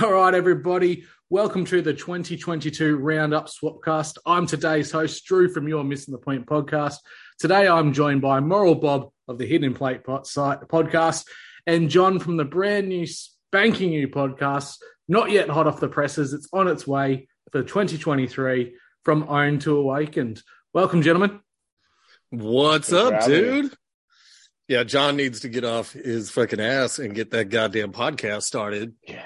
All right, everybody. Welcome to the 2022 Roundup Swapcast. I'm today's host, Drew from Your Missing the Point podcast. Today, I'm joined by Moral Bob of the Hidden in Plain Sight podcast and John from the brand new, spanking new podcast, not yet hot off the presses. It's on its way for 2023 from Owned to Awakened. Welcome, gentlemen. What's up, dude? Yeah, John needs to get off his fucking ass and get that goddamn podcast started. Yeah.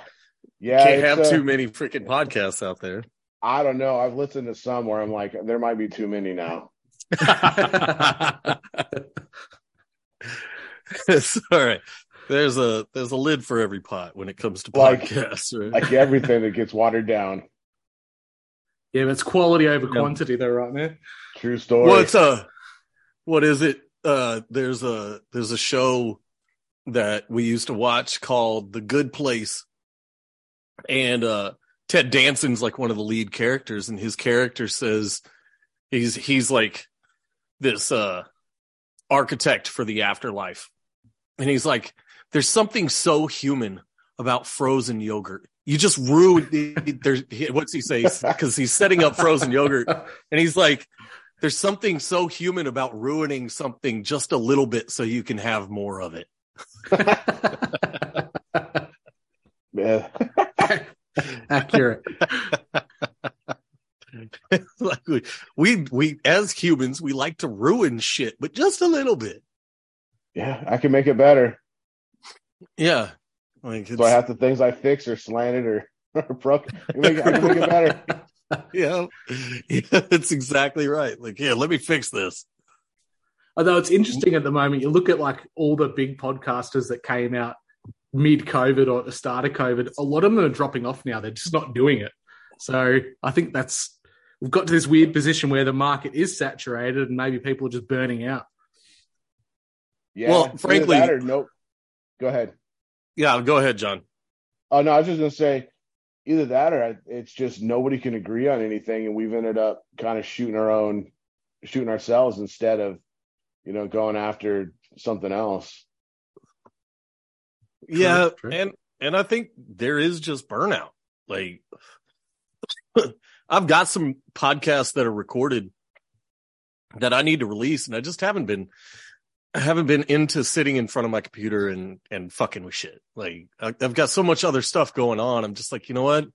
Yeah. Can't have uh, too many freaking podcasts out there. I don't know. I've listened to some where I'm like, there might be too many now. it's all right. There's a there's a lid for every pot when it comes to Like- podcasts, right? Like everything that gets watered down. Yeah, but it's quality over Yeah. quantity, though, right, man? True story. What's uh what is it? Uh there's a there's a show that we used to watch called The Good Place. And uh Ted Danson's like one of the lead characters and his character says he's he's like this uh architect for the afterlife. And he's like there's something so human about frozen yogurt. You just ruin the, there's what's he say cuz he's setting up frozen yogurt and he's like, there's something so human about ruining something just a little bit so you can have more of it. Yeah. Accurate. like we, we, we, as humans, we like to ruin shit, but just a little bit. yeah, I can make it better. Yeah. Like So I have the things I fix or slanted or, or broke. I can make it, I can make it better. yeah, yeah, that's exactly right. Like, yeah, let me fix this. Although it's interesting at the moment, you look at like all the big podcasters that came out mid COVID or at the start of COVID, a lot of them are dropping off now. They're just not doing it. So I think that's, we've got to this weird position where the market is saturated and maybe people are just burning out. Yeah. Well, frankly- that or nope. Go ahead. Yeah, go ahead, John. Oh no, I was just gonna say either that or I- it's just nobody can agree on anything, and we've ended up kind of shooting our own, shooting ourselves instead of, you know, going after something else. Yeah true. and and i think there is just burnout. Like i've got some podcasts that are recorded that i need to release and i just haven't been I haven't been into sitting in front of my computer and and fucking with shit. Like I- i've got so much other stuff going on. I'm just like you know what?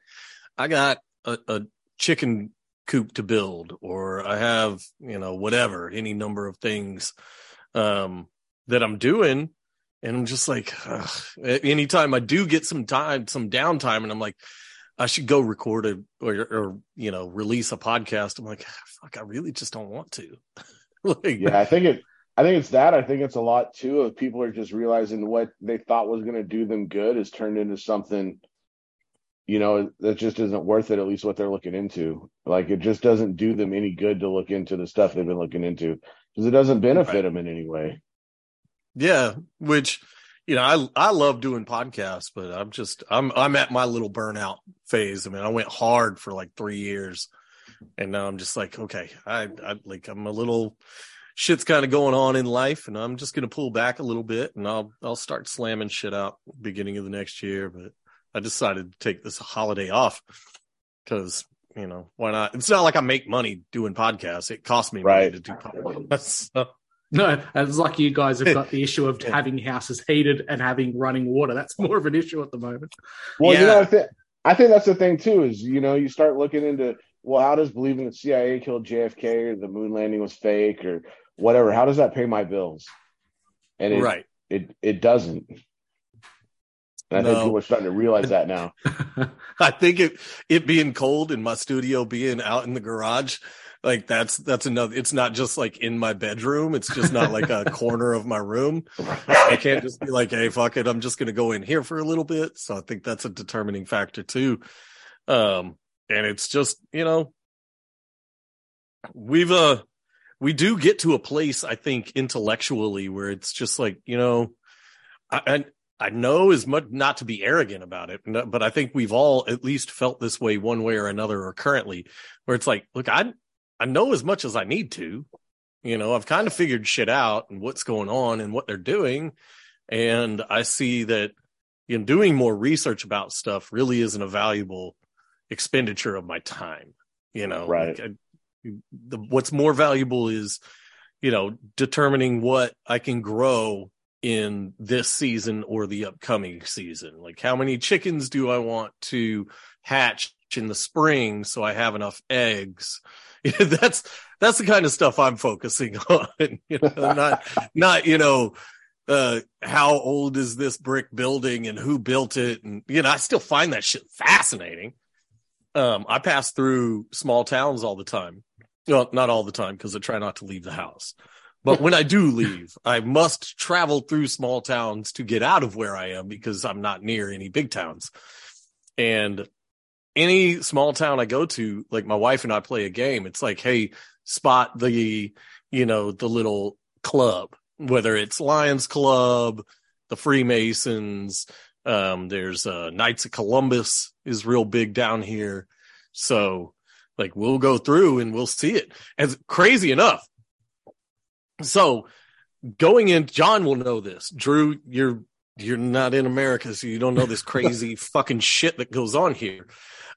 I got a, a chicken coop to build or i have you know whatever any number of things um that i'm doing and I'm just like, ugh. anytime I do get some time, some downtime, and I'm like, I should go record a or, or you know release a podcast. I'm like, ah, fuck, I really just don't want to. like, Yeah, I think it. I think it's that. I think it's a lot too of people are just realizing what they thought was going to do them good has turned into something, you know, that just isn't worth it. At least what they're looking into. Like it just doesn't do them any good to look into the stuff they've been looking into because it doesn't benefit Right. them in any way. Yeah, which you know, I I love doing podcasts, but I'm just I'm I'm at my little burnout phase. I mean, I went hard for like three years, and now I'm just like, okay, I I like I'm a little shit's kind of going on in life, and I'm just gonna pull back a little bit, and I'll I'll start slamming shit out beginning of the next year. But I decided to take this holiday off because you know why not? It's not like I make money doing podcasts. It costs me money Right. to do podcasts. So, No, it's like you guys have got the issue of having houses heated and having running water. That's more of an issue at the moment. Well, you know, I think I think that's the thing too. Is you know, you start looking into well, how does believing the CIA killed JFK or the moon landing was fake or whatever? How does that pay my bills? And it, right. it it doesn't. And I No. think people are starting to realize that now. I think it it being cold in my studio being out in the garage, like that's that's another. It's not just like in my bedroom. It's just not like a corner of my room. I can't just be like, hey, fuck it, I'm just gonna go in here for a little bit. So I think that's a determining factor too. Um, and it's just you know, we've uh we do get to a place I think intellectually where it's just like you know, I. I I know as much not to be arrogant about it, but I think we've all at least felt this way one way or another or currently where it's like, look, I, I know as much as I need to, you know, I've kind of figured shit out and what's going on and what they're doing. And I see that, you know, doing more research about stuff really isn't a valuable expenditure of my time. You know, Right. Like, I, the, what's more valuable is, you know, determining what I can grow in this season or the upcoming season. Like, how many chickens do I want to hatch in the spring so I have enough eggs? that's that's the kind of stuff I'm focusing on. You know, not not you know uh how old is this brick building and who built it? And you know i still find that shit fascinating. Um i pass through small towns all the time. Well not all the time because i try not to leave the house. But when i do leave i must travel through small towns to get out of where i am because i'm not near any big towns. And any small town i go to like my wife and i play a game it's like hey spot the you know the little club whether it's Lions Club, the Freemasons, um, there's uh, Knights of Columbus is real big down here. So, like, we'll go through and we'll see it. As crazy enough. So, going in, John will know this. Drew, you're you're not in America, so you don't know this crazy fucking shit that goes on here.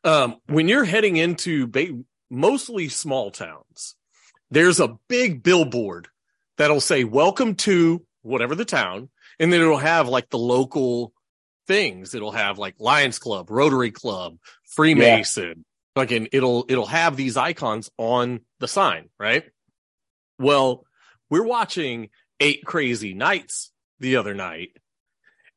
Um, when you're heading into ba- mostly small towns, there's a big billboard that'll say welcome to whatever the town and then it'll have like the local things. It'll have like lions club rotary club freemason. Like and it'll it'll have these icons on the sign right? Well we're watching eight crazy nights the other night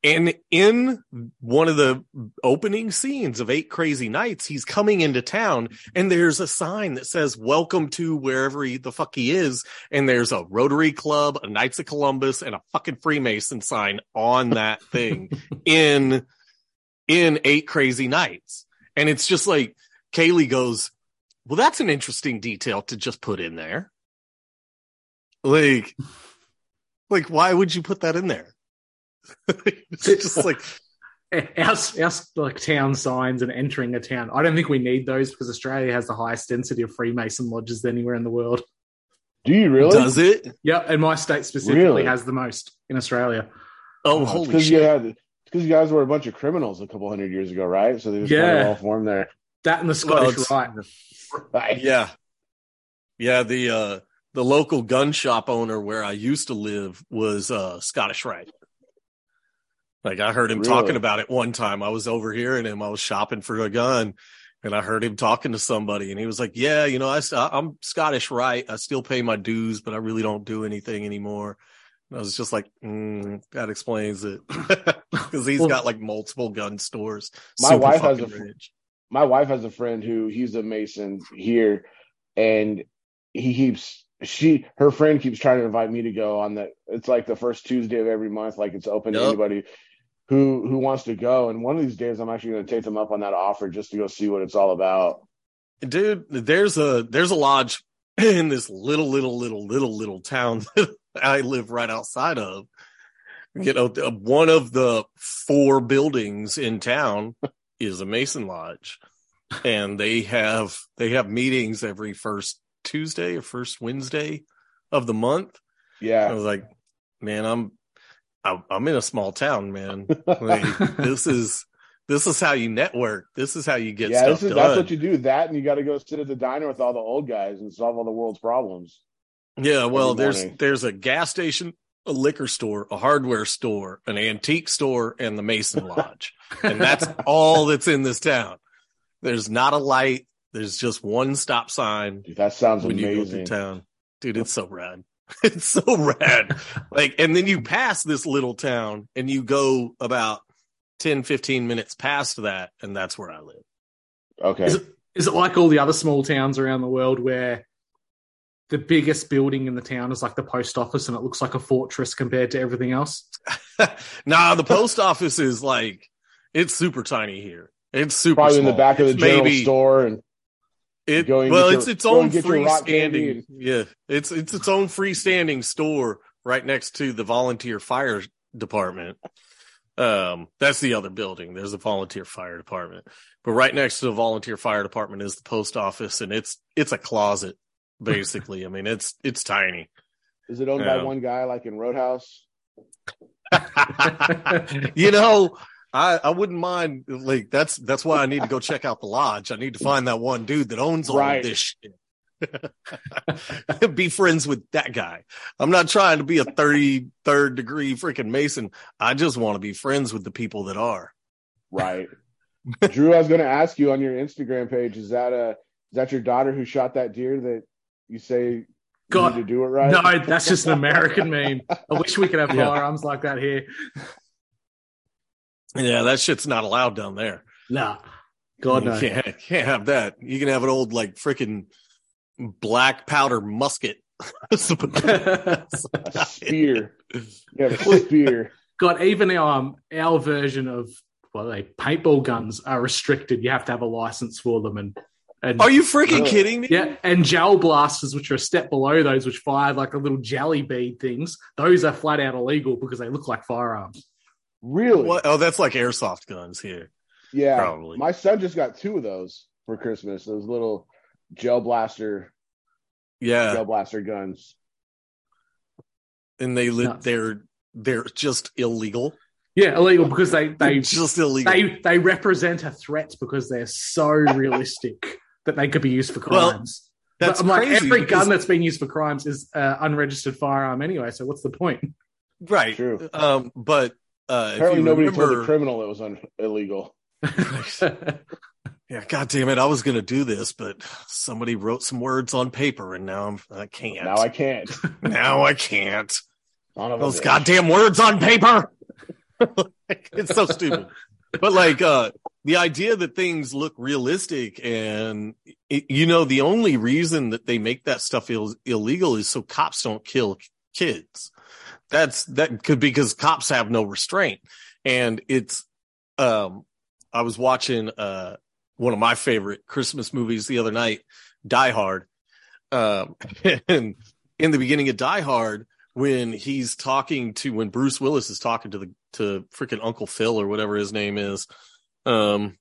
and in one of the opening scenes of Eight Crazy Nights, he's coming into town and there's a sign that says, Welcome to wherever he, the fuck he is. And there's a Rotary Club, a Knights of Columbus, and a fucking Freemason sign on that thing in, in Eight Crazy Nights. And it's just like, Kaylee goes, Well, that's an interesting detail to just put in there. Like, like, why would you put that in there? it's just like our, our like town signs and entering a town. I don't think we need those because Australia has the highest density of Freemason lodges anywhere in the world. Do you really? does it? Yep, and my state specifically Really? has the most in Australia. Oh, Oh, it's holy 'cause you shit! had because you guys were a bunch of criminals a couple hundred years ago, right? So they just kind of all formed there. That and the Well, Scottish it's- Rite. Yeah, yeah. The uh the local gun shop owner where I used to live was uh Scottish Rite. Like I heard him Really? talking about it one time. I was overhearing him. I was shopping for a gun, and I heard him talking to somebody, and he was like, "Yeah, you know, I, I'm Scottish Rite? I still pay my dues, but I really don't do anything anymore." And I was just like, mm, "That explains it," because he's Well- got like multiple gun stores. My wife has a fr-. My wife has a friend who he's a Mason here, and he keeps she her friend keeps trying to invite me to go on that. It's like the first Tuesday of every month, like it's open to anybody who who wants to go. And one of these days, I'm actually going to take them up on that offer just to go see what it's all about. dude there's a there's a lodge in this little little little little little town that i live right outside of you know one of the four buildings in town is a mason lodge and they have they have meetings every first tuesday or first wednesday of the month Yeah, i was like man i'm i'm, I'm in a small town man like, this is this is how you network this is how you get yeah. stuff This is done that's what you do. That and you got to go sit at the diner with all the old guys and solve all the world's problems. Yeah, well, there's there's a gas station, a liquor store, a hardware store, an antique store, and the Mason Lodge, and that's all that's in this town. There's not a light. There's just one stop sign Dude, that sounds when you go through amazing. town. Dude, it's so rad. It's so rad. Like, and then you pass this little town and you go about 10, 15 minutes past that, and that's where I live. Okay, Is it, is it like all the other small towns around the world where the biggest building in the town is like the post office and it looks like a fortress compared to everything else? nah, the post office is like it's super tiny here. It's super probably in the back of the It's general maybe- store and It well, it's your- its own and get your rock candy freestanding. Yeah, it's it's its own freestanding store right next to the volunteer fire department. Um, that's the other building. There's a volunteer fire department, but right next to the volunteer fire department is the post office, and it's it's a closet basically. I mean, it's it's tiny. is it owned by one guy like in Roadhouse? you know, I, I wouldn't mind like that's that's why I need to go check out the lodge. I need to find that one dude that owns all Right. of this shit. be friends with that guy. I'm not trying to be a 33rd degree freaking Mason. I just want to be friends with the people that are. Right. Drew, I was going to ask you on your Instagram page, is that a, is that your daughter who shot that deer that you say you God, need to do it right? No, that's just an American meme. I wish we could have Yeah. firearms like that here. Yeah, that shit's not allowed down there. Nah. God you no. can't, can't have that. You can have an old like freaking black powder musket. A spear. Yeah, a spear. God, even our um, our version of well, they paintball guns are restricted. You have to have a license for them, and and Are you freaking Really? kidding me? yeah, and gel blasters, which are a step below those, which fire like a little jelly bead things. Those are flat out illegal because they look like firearms. Really? What? Oh, that's like airsoft guns here. Yeah. Probably. My son just got two of those for Christmas. Those little gel blaster, Yeah, gel blaster guns. and they li- they're they're just illegal. Yeah, illegal because they They they just illegal. they they represent a threat because they're so realistic that they could be used for Well, crimes. that's but I'm like every because- gun that's been used for crimes is uh, unregistered firearm anyway. So what's the point? right. True. Um, but uh, Apparently, nobody told the criminal it was un- illegal. yeah, God damn it, I was gonna do this, but somebody wrote some words on paper, and now I'm, I can't. Now I can't. now I can't. Those bitch. goddamn words on paper. it's so stupid. But like uh the idea that things look realistic and it, you know the only reason that they make that stuff Ill- illegal is so cops don't kill kids. That's that could be because cops have no restraint. And it's um I was watching uh one of my favorite Christmas movies the other night, Die Hard. Um and in the beginning of Die Hard when he's talking to when Bruce Willis is talking to the to freaking Uncle Phil or whatever his name is, um,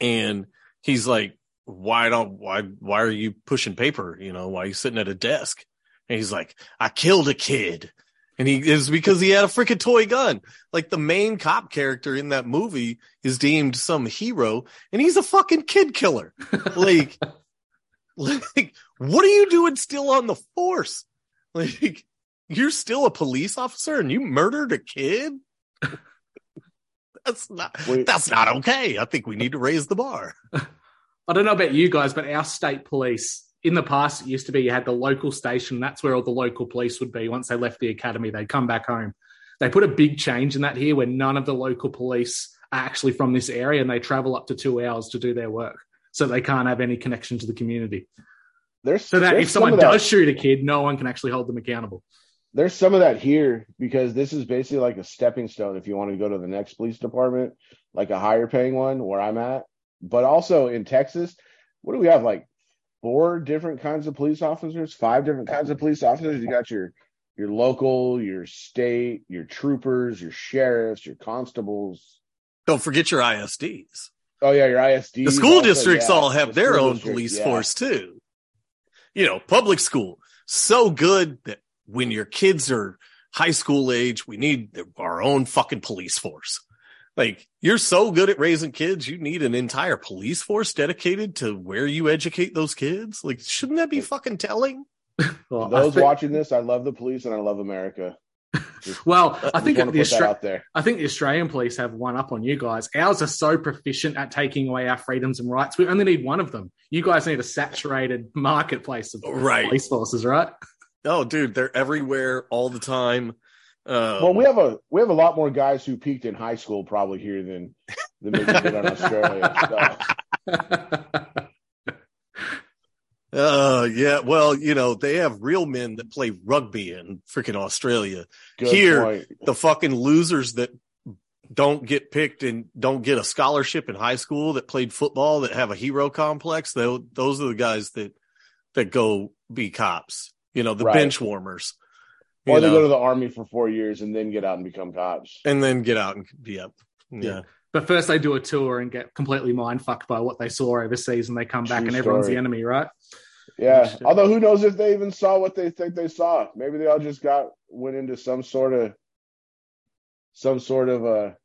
and he's like, "Why don't why why are you pushing paper? You know, why are you sitting at a desk?" And he's like, "I killed a kid." And he is because he had a freaking toy gun. Like the main cop character in that movie is deemed some hero, and he's a fucking kid killer. Like, like, what are you doing still on the force? Like, you're still a police officer and you murdered a kid? that's not Wait. that's not okay. I think we need to raise the bar. I don't know about you guys, but our state police in the past it used to be you had the local station. That's where all the local police would be. Once they left the academy, they'd come back home. They put a big change in that here, where none of the local police are actually from this area, and they travel up to two hours to do their work, so they can't have any connection to the community. There's So that there's if someone that- does shoot a kid, no one can actually hold them accountable. there's some of that here because this is basically like a stepping stone if you want to go to the next police department, like a higher paying one where I'm at. But also in Texas, what do we have? Like four different kinds of police officers, five different kinds of police officers. You got your your local, your state, your troopers, your sheriffs, your constables. Don't forget your ISDs. Oh yeah, your ISD. The school districts all have their own police yeah. force too. You know, public school so good that when your kids are high school age, we need our own fucking police force. Like you're so good at raising kids, you need an entire police force dedicated to where you educate those kids. Like, shouldn't that be fucking telling? Well, Those think, watching this, I love the police and I love America. Just, well, I just think the put Austra- out there. I think the Australian police have one up on you guys. Ours are so proficient at taking away our freedoms and rights. We only need one of them. You guys need a saturated marketplace of Right. police forces, right? Oh, dude, they're everywhere all the time. Um, Well, we have a we have a lot more guys who peaked in high school probably here than than maybe did in Australia. So, Uh, yeah. Well, you know, they have real men that play rugby in freaking Australia. good Here, point. The fucking losers that don't get picked and don't get a scholarship in high school that played football that have a hero complex. They, those are the guys that, that go be cops, you know, the Right. bench warmers, you Or they know, go to the army for four years and then get out and become cops. and then get out and be up. Yeah. but first, they do a tour and get completely mind fucked by what they saw overseas, and they come back True and everyone's story. the enemy, right? Yeah. Although who knows if they even saw what they think they saw. Maybe they all just got went into some sort of some sort of a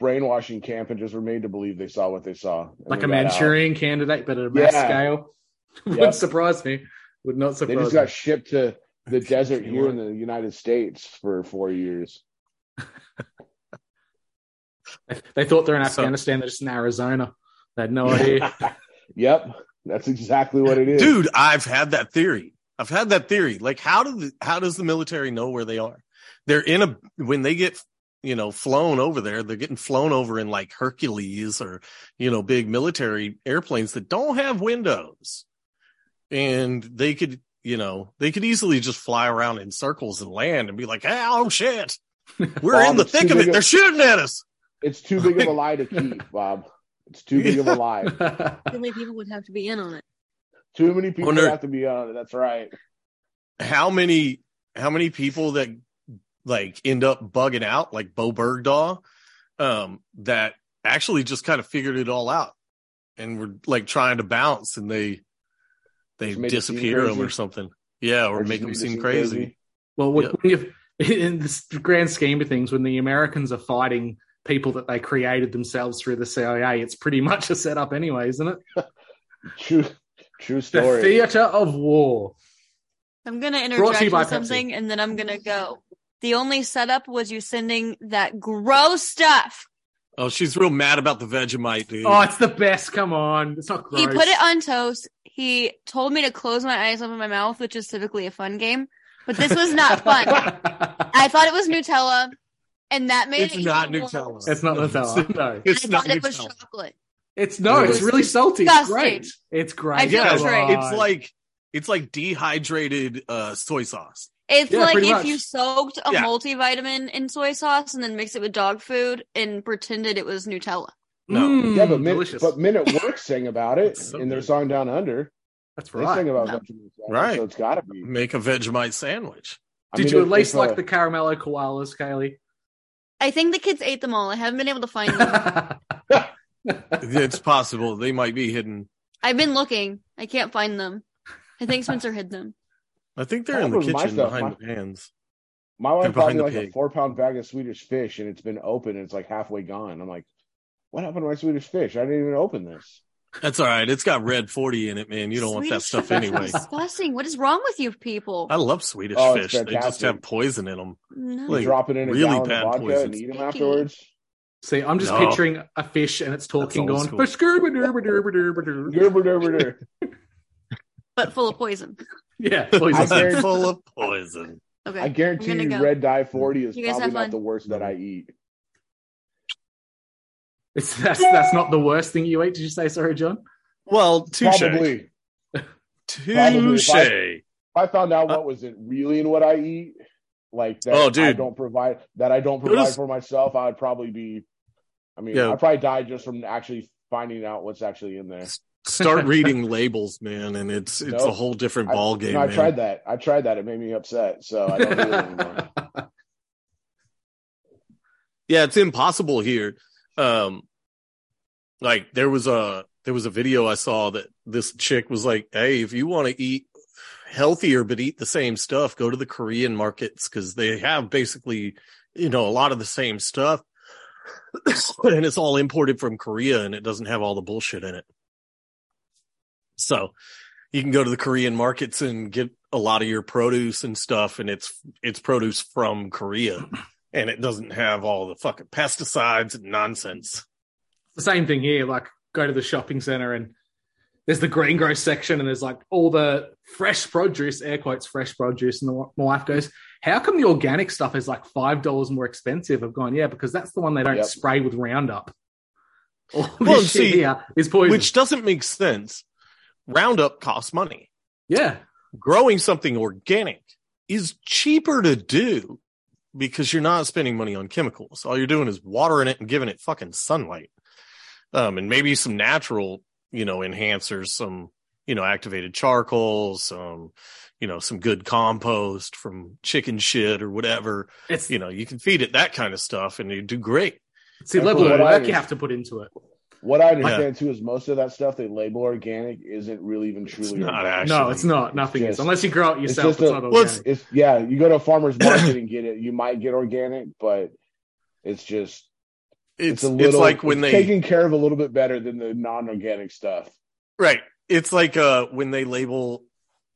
brainwashing camp and just were made to believe they saw what they saw. like a they got out. Manchurian candidate, but at a mass Yeah. scale. Yep. Wouldn't surprise me. Would not surprise. They just me. got shipped to the desert here in the United States for four years. They- They thought they're in So- Afghanistan. They're just in Arizona. They had no idea. yep, that's exactly what it is. Dude, I've had that theory. I've had that theory. Like, how do the, how does the military know where they are? They're in a when they get you know flown over there. They're getting flown over in like Hercules or you know big military airplanes that don't have windows, and they could you know they could easily just fly around in circles and land and be like, oh shit, we're Bob, in the thick of it. of- They're shooting at us. It's too big of a lie to keep, Bob. It's too big of a lie. Too many people would have to be in on it. Too many people Wonder- have to be on it. That's right. how many how many people that like end up bugging out like Bowe Bergdahl um that actually just kind of figured it all out and were like trying to bounce and they they Just made it seem disappear them or something yeah or, Or make them seem seem crazy, crazy. well, when Yep. when in this grand scheme of things, when the Americans are fighting people that they created themselves through the CIA, it's pretty much a setup anyway, isn't it? True, true story. The theater of war. I'm gonna Brought to interject you by with Pepsi. something and then I'm gonna go. The only setup was you sending that gross stuff. oh she's real mad about the vegemite dude Oh, it's the best. Come on, it's not gross. He put it on toast. He told me to close my eyes over my mouth, which is typically a fun game. But this was not fun. I thought it was Nutella, and that made it. It's it not Nutella. worse. it's not Nutella. No, it's I not thought it was Nutella. chocolate. it's no. It It's really salty. It's disgusting. great. It's great. I feel yeah betrayed. it's like it's like dehydrated uh soy sauce It's Yeah, like if much. you soaked a Yeah. multivitamin in soy sauce and then mixed it with dog food and pretended it was Nutella. No. Mm, yeah, but Men, delicious. but Men at Work sang about it so in their good. song Down Under. That's right. They right. sing about No. vegetables, Right. So it's got to be. make a vegemite sandwich I Did mean, you at least like uh, the caramello koalas, Kaylee? I think the kids ate them all. I haven't been able to find them. it's possible they might be hidden I've been looking. I can't find them. I think Spencer hid them. I think they're in the Problem with my kitchen stuff, behind my- the pans. My wife They're bought me the like a four pound bag of Swedish fish, and it's been open, and it's like halfway gone. I'm like, what happened to my Swedish fish? I didn't even open this. That's all right. It's got red 40 in it, man. You don't want that stuff anyway. Disgusting. What is wrong with you people? I love Swedish Oh, it's fish. They just have poison in them. No. Like, Drop it in a really gallon bad of vodka poison. and eat them Sticky. afterwards. See, I'm just No. picturing a fish and it's talking, going, but full of poison. yeah, I poison. guarantee- full of poison. Okay. I guarantee you, go. red dye 40 is probably not the worst that I eat. It's, that's that's not the worst thing you eat. Did you say sorry, John? Well, touche. Probably. Touche. If I found out what was it really in what I eat, like that Oh, I dude. don't provide that I don't provide s- for myself, I would probably be. I mean, Yeah. I'd probably die just from actually finding out what's actually in there. Start reading labels, man, and it's it's a whole different I, ball game. no, I man. tried that. I tried that. It made me upset, so I don't do it anymore. yeah it's impossible here um like there was a there was a video i saw that this chick was like hey if you want to eat healthier but eat the same stuff go to the korean markets because they have basically you know a lot of the same stuff and it's all imported from korea and it doesn't have all the bullshit in it. So you can go to the korean markets and get a lot of your produce and stuff and it's it's produce from korea and it doesn't have all the fucking pesticides and nonsense. the same thing here. Like, go to the shopping center and there's the green grow section, and there's like all the fresh produce, air quotes, fresh produce. And the, my wife goes, "How come the organic stuff is like five dollars more expensive?" I've gone, "Yeah, because that's the one they don't Yep. spray with Roundup." All Well, this see, here is poison. Which doesn't make sense. Roundup costs money. yeah, Growing something organic is cheaper to do because you're not spending money on chemicals. All you're doing is watering it and giving it fucking sunlight. Um, and maybe some natural, you know, enhancers, some, you know, activated charcoal, some, you know, some good compost from chicken shit or whatever. it's You know, you can feed it that kind of stuff and you do great. See, the And level of what I work you have to put into it. What I understand too is most of that stuff they label organic isn't really even truly. not organic. actually. no, it's not. Nothing is just- unless you grow it yourself. It's, just a- not organic. it's- It's yeah, you go to a farmer's market and get it. You might get organic, but it's just It's a little it's, like when it's they taken care of a little bit better than the non-organic stuff. right. It's like uh when they label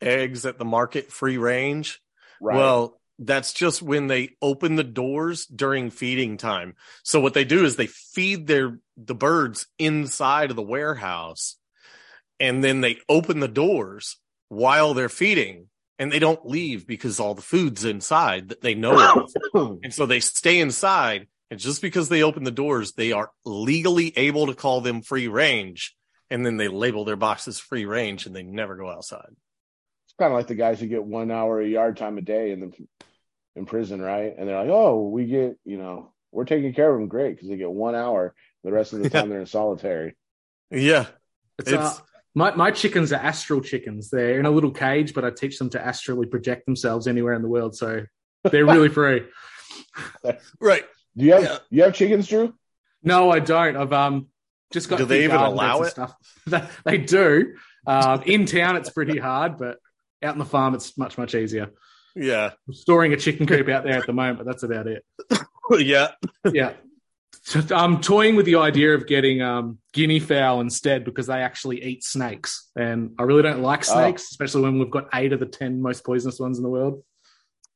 eggs at the market free range. Right. Well, that's just when they open the doors during feeding time. So what they do is they feed their the birds inside of the warehouse and then they open the doors while they're feeding and they don't leave because all the food's inside that they know of. And so they stay inside and just because they open the doors, they are legally able to call them free range and then they label their boxes free range and they never go outside. it's kind of like the guys who get one hour a yard time a day in the in prison, right? And they're like, "Oh, we get, you know, we're taking care of them great because they get one hour. The rest of the time they're in solitary." Yeah. It's, uh, my my chickens are astral chickens. They're in a little cage, but I teach them to astrally project themselves anywhere in the world, so they're really free. Right. Do you have Yeah. you have chickens, Drew? No, I don't. I've um just got. Do they big even allow beds and Stuff. they do. Um, in town, it's pretty hard, but out in the farm, it's much much easier. Yeah. I'm storing a chicken coop out there at the moment, but that's about it. yeah. Yeah. So I'm toying with the idea of getting um, guinea fowl instead because they actually eat snakes, and I really don't like Oh. snakes, especially when we've got eight of the ten most poisonous ones in the world.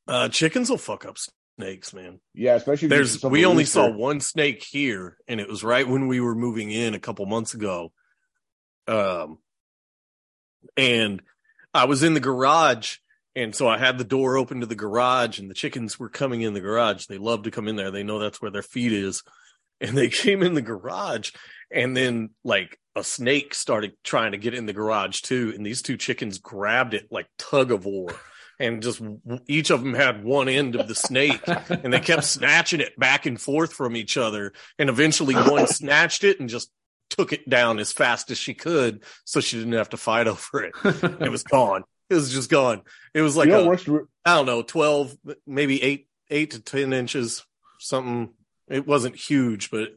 Uh, chickens will fuck up snakes, man. Yeah, especially if There's we only rooster. saw one snake here, and it was right when we were moving in a couple months ago. Um, and I was in the garage, and so I had the door open to the garage, and the chickens were coming in the garage. They love to come in there. They know that's where their feed is, and they came in the garage, and then like a snake started trying to get in the garage too, and these two chickens grabbed it like tug of war. And just each of them had one end of the snake, and they kept snatching it back and forth from each other. And eventually one snatched it and just took it down as fast as she could so she didn't have to fight over it. It was gone. It was just gone. It was like you know a, what works re- I don't know, 12, maybe eight, eight to 10 inches, something. It wasn't huge, but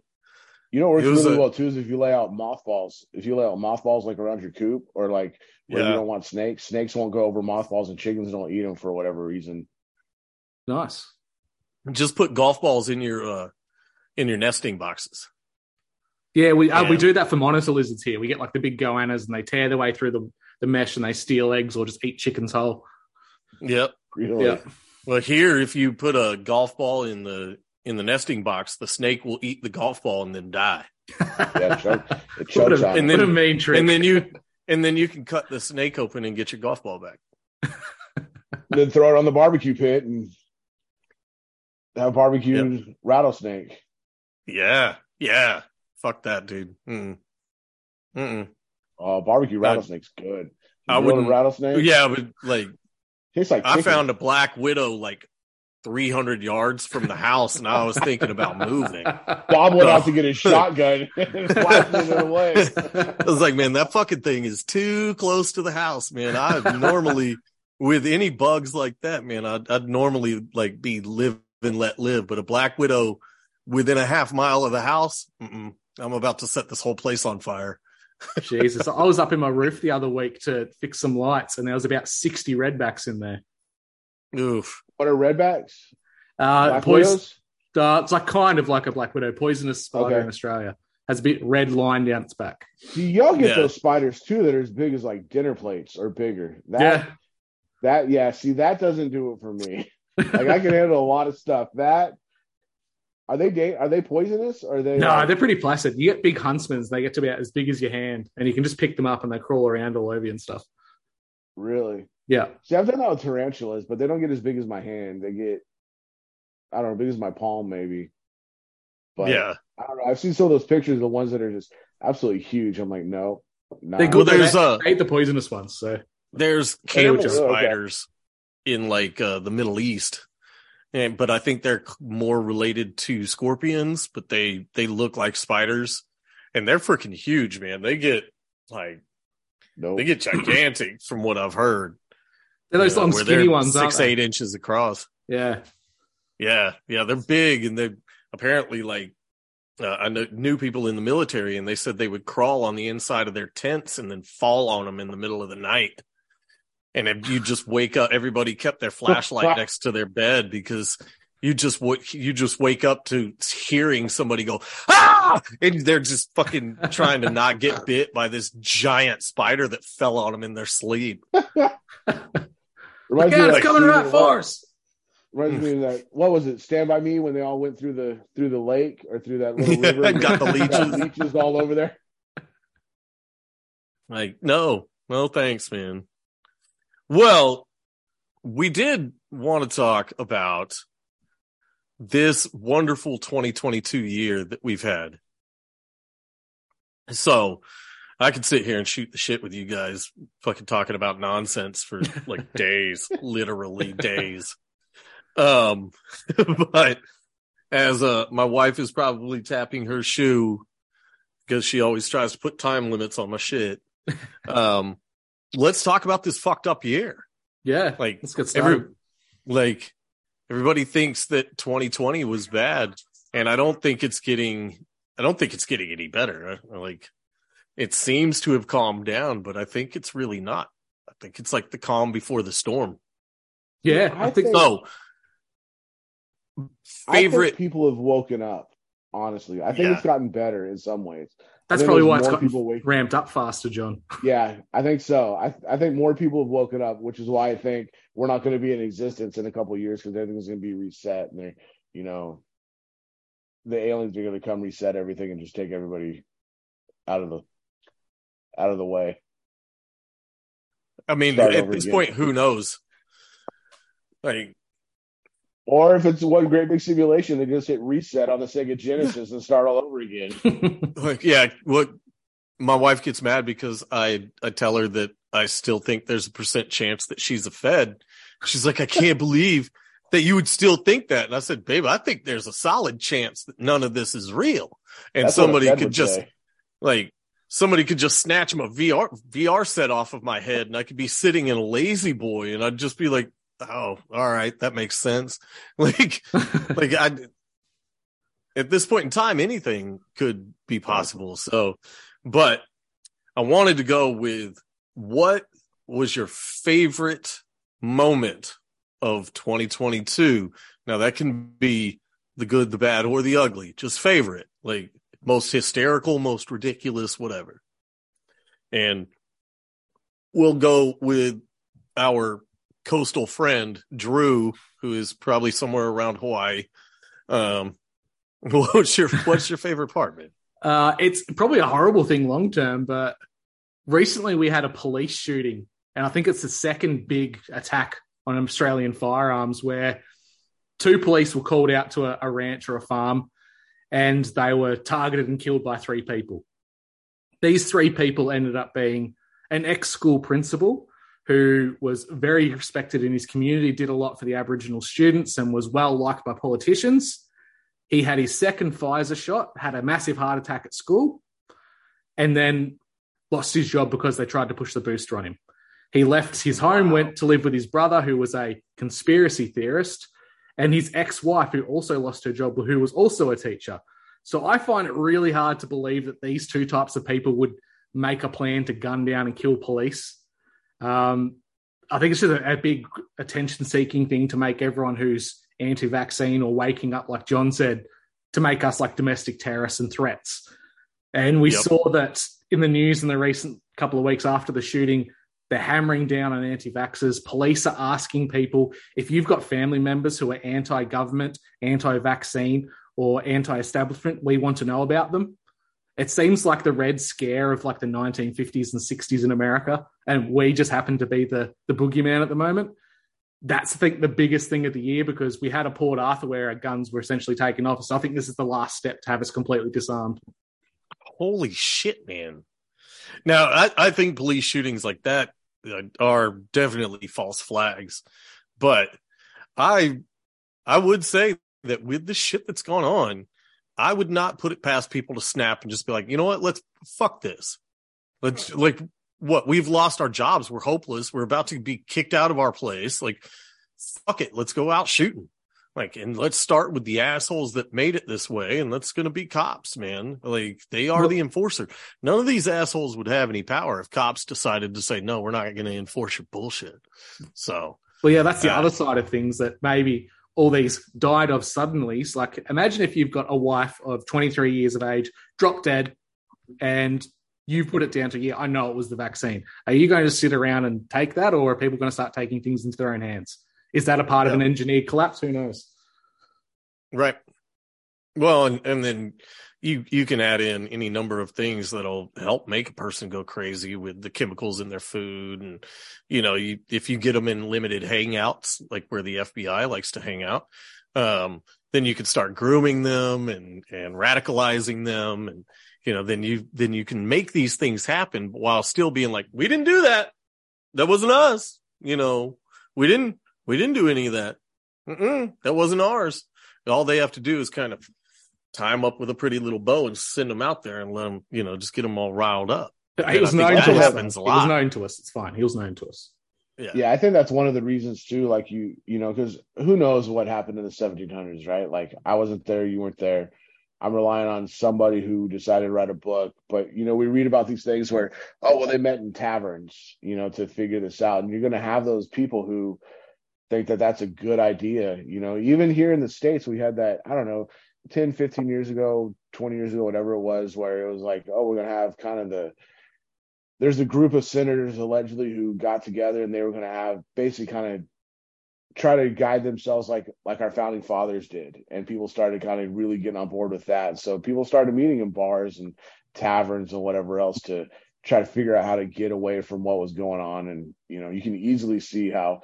You know what works It really a- well too is if you lay out mothballs. If you lay out mothballs like around your coop or like where Yeah. you don't want snakes, snakes won't go over mothballs and chickens don't eat them for whatever reason. nice. just put golf balls in your, uh, in your nesting boxes. Yeah, we uh, we do that for monitor lizards here. We get like the big goannas, and they tear their way through the, the mesh, and they steal eggs or just eat chickens whole. Yep. Really. Yeah. Well, here, if you put a golf ball in the, in the nesting box, the snake will eat the golf ball and then die. Yeah, choke, it What chokes a, And it. what a then- mean trick. And then you, and then you can cut the snake open and get your golf ball back. then throw it on the barbecue pit and have barbecued rattlesnake. Yeah. Yeah. Fuck that, dude. Mm. Mm-mm. Oh, barbecue Uh, rattlesnake's good. I You grill a wouldn't- rattlesnake. Yeah, but like tastes like I found a black widow like 300 yards from the house, and I was thinking about moving. Bob went out to get his shotgun and blasted it away. I was like, man, that fucking thing is too close to the house, man. I normally, with any bugs like that, man, I'd, I'd normally like be live and let live, but a black widow within a half mile of the house, mm-mm, I'm about to set this whole place on fire. Jesus, I was up in my roof the other week to fix some lights, and there was about sixty redbacks in there. Oof. What are redbacks? Uh, Black pois- uh, it's like kind of like a black widow, poisonous spider Okay. in Australia. Has a bit red line down its back. See, y'all get Yeah. those spiders too that are as big as like dinner plates or bigger. That yeah, that yeah, see that doesn't do it for me. Like I can handle a lot of stuff. That are they da- are they poisonous? Or are they no, like- they're pretty placid. You get big huntsmans; they get to be as big as your hand, and you can just pick them up and they crawl around all over you and stuff. Really? Yeah, See, I've done that with tarantulas, but they don't get as big as my hand. They get I don't know, big as my palm maybe. But yeah. I don't know. I've seen some of those pictures, the ones that are just absolutely huge. I'm like, no, no. they're Well, there's they, a- ate the poisonous ones, so There's I know what camel you're- okay. spiders in like uh, the Middle East, and but I think they're more related to scorpions, but they they look like spiders, and they're freaking huge, man. They get like no. they get gigantic from what I've heard. they're those You know, long skinny they're ones, aren't six they? eight inches across. Yeah, Yeah, yeah, they're big, and they apparently like uh, I know, knew people in the military, and they said they would crawl on the inside of their tents and then fall on them in the middle of the night. And if you just wake up, everybody kept their flashlight next to their bed because you just w- you just wake up to hearing somebody go ah, and they're just fucking trying to not get bit by this giant spider that fell on them in their sleep. Look out, it's that coming right for us. Reminds me of that. What was it? Stand by Me when they all went through the through the lake or through that little river. and got the leeches. leeches all over there. Like, no, no, thanks, man. Well, we did want to talk about this wonderful 2022 year that we've had. So I could sit here and shoot the shit with you guys, fucking talking about nonsense for like days, literally days. Um, but as uh, my wife is probably tapping her shoe because she always tries to put time limits on my shit. Um, let's talk about this fucked up year. Yeah, Like let's get started. every, like everybody thinks that 2020 was bad, and I don't think it's getting. I don't think it's getting any better. Like it seems to have calmed down, but I think it's really not. I think it's like the calm before the storm. yeah, I I think think- So, I think favorite. people have woken up. Honestly, I think Yeah. it's gotten better in some ways. That's probably why it's more gotten people waking- ramped up faster, John. Yeah, I think so. I I think more people have woken up, which is why I think we're not going to be in existence in a couple of years because everything's going to be reset, and they, you know, the aliens are going to come reset everything and just take everybody out of the out of the way. I mean, start at this again. point, who knows? Like, Or if it's one great big simulation, they just hit reset on the Sega Genesis and start all over again. like yeah what my wife gets mad because i i tell her that i still think there's a percent chance that she's a fed she's like i can't believe that you would still think that and i said babe i think there's a solid chance that none of this is real and That's somebody could just say. like somebody could just snatch my vr vr set off of my head and i could be sitting in a lazy boy and i'd just be like oh all right that makes sense like like I at this point in time anything could be possible. So, but I wanted to go with what was your favorite moment of 2022? Now that can be the good, the bad, or the ugly. Just favorite, like most hysterical, most ridiculous, whatever. And we'll go with our coastal friend Drew, who is probably somewhere around Hawaii. Um, what's your what's your favorite part, man? Uh, it's probably a horrible thing long term, but recently we had a police shooting, and I think it's the second big attack on Australian firearms where two police were called out to a, a ranch or a farm, and they were targeted and killed by three people. These three people ended up being an ex school principal who was very respected in his community, did a lot for the Aboriginal students, and was well liked by politicians. He had his second Pfizer shot, had a massive heart attack at school, and then lost his job because they tried to push the booster on him. He left his home, went to live with his brother, who was a conspiracy theorist, and his ex wife, who also lost her job, who was also a teacher. So I find it really hard to believe that these two types of people would make a plan to gun down and kill police. Um, I think it's just a, a big attention seeking thing to make everyone who's anti vaccine or waking up, like John said, to make us like domestic terrorists and threats. And we Yep. saw that in the news in the recent couple of weeks after the shooting. They're hammering down on anti vaxxers. Police are asking people if you've got family members who are anti government, anti vaccine, or anti establishment, we want to know about them. It seems like the Red Scare of like the 1950s and 60s in America, and we just happen to be the the boogeyman at the moment. That's I think the biggest thing of the year because we had a Port Arthur where our guns were essentially taken off. So I think this is the last step to have us completely disarmed. Holy shit, man! Now I, I think police shootings like that are definitely false flags, but I I would say that with the shit that's gone on, I would not put it past people to snap and just be like, you know what, let's fuck this. Let's like what we've lost our jobs, we're hopeless, we're about to be kicked out of our place. Like, fuck it, let's go out shooting. Like, and let's start with the assholes that made it this way, and that's going to be cops, man. Like, they are Well- the enforcer. None of these assholes would have any power if cops decided to say, no, we're not going to enforce your bullshit. So, Well, yeah, that's the Uh, other side of things that maybe all these died of suddenly. So like, imagine if you've got a wife of 23 years of age, drop dead, and you put it down to, yeah, I know it was the vaccine. Are you going to sit around and take that, or are people going to start taking things into their own hands? Is that a part of an engineered collapse? Who knows? Right. Well, and, and then you you can add in any number of things that'll help make a person go crazy with the chemicals in their food and you know you if you get them in limited hangouts like where the FBI likes to hang out um, then you can start grooming them and and radicalizing them and you know then you then you can make these things happen while still being like we didn't do that. That wasn't us. You know we didn't we didn't do any of that. Mm-mm, that wasn't ours. All they have to do is kind of tie them up with a pretty little bow and send them out there and let them, you know, just get them all riled up. He was known to us. He was known to us. It's fine. He was known to us. Yeah. yeah, I think that's one of the reasons too. Like you, you know, because who knows what happened in the 1700s, right? Like I wasn't there, you weren't there. I'm relying on somebody who decided to write a book. But you know, we read about these things where, oh, well, they met in taverns, you know, to figure this out, and you're going to have those people who think that that's a good idea. You know, even here in the states, we had that. I don't know 10, 15 years ago, 20 years ago, whatever it was, where it was like, oh, we're going to have kind of the, there's a group of senators allegedly who got together and they were going to have basically kind of try to guide themselves like like our founding fathers did. And people started kind of really getting on board with that. So people started meeting in bars and taverns and whatever else to try to figure out how to get away from what was going on. And you know you can easily see how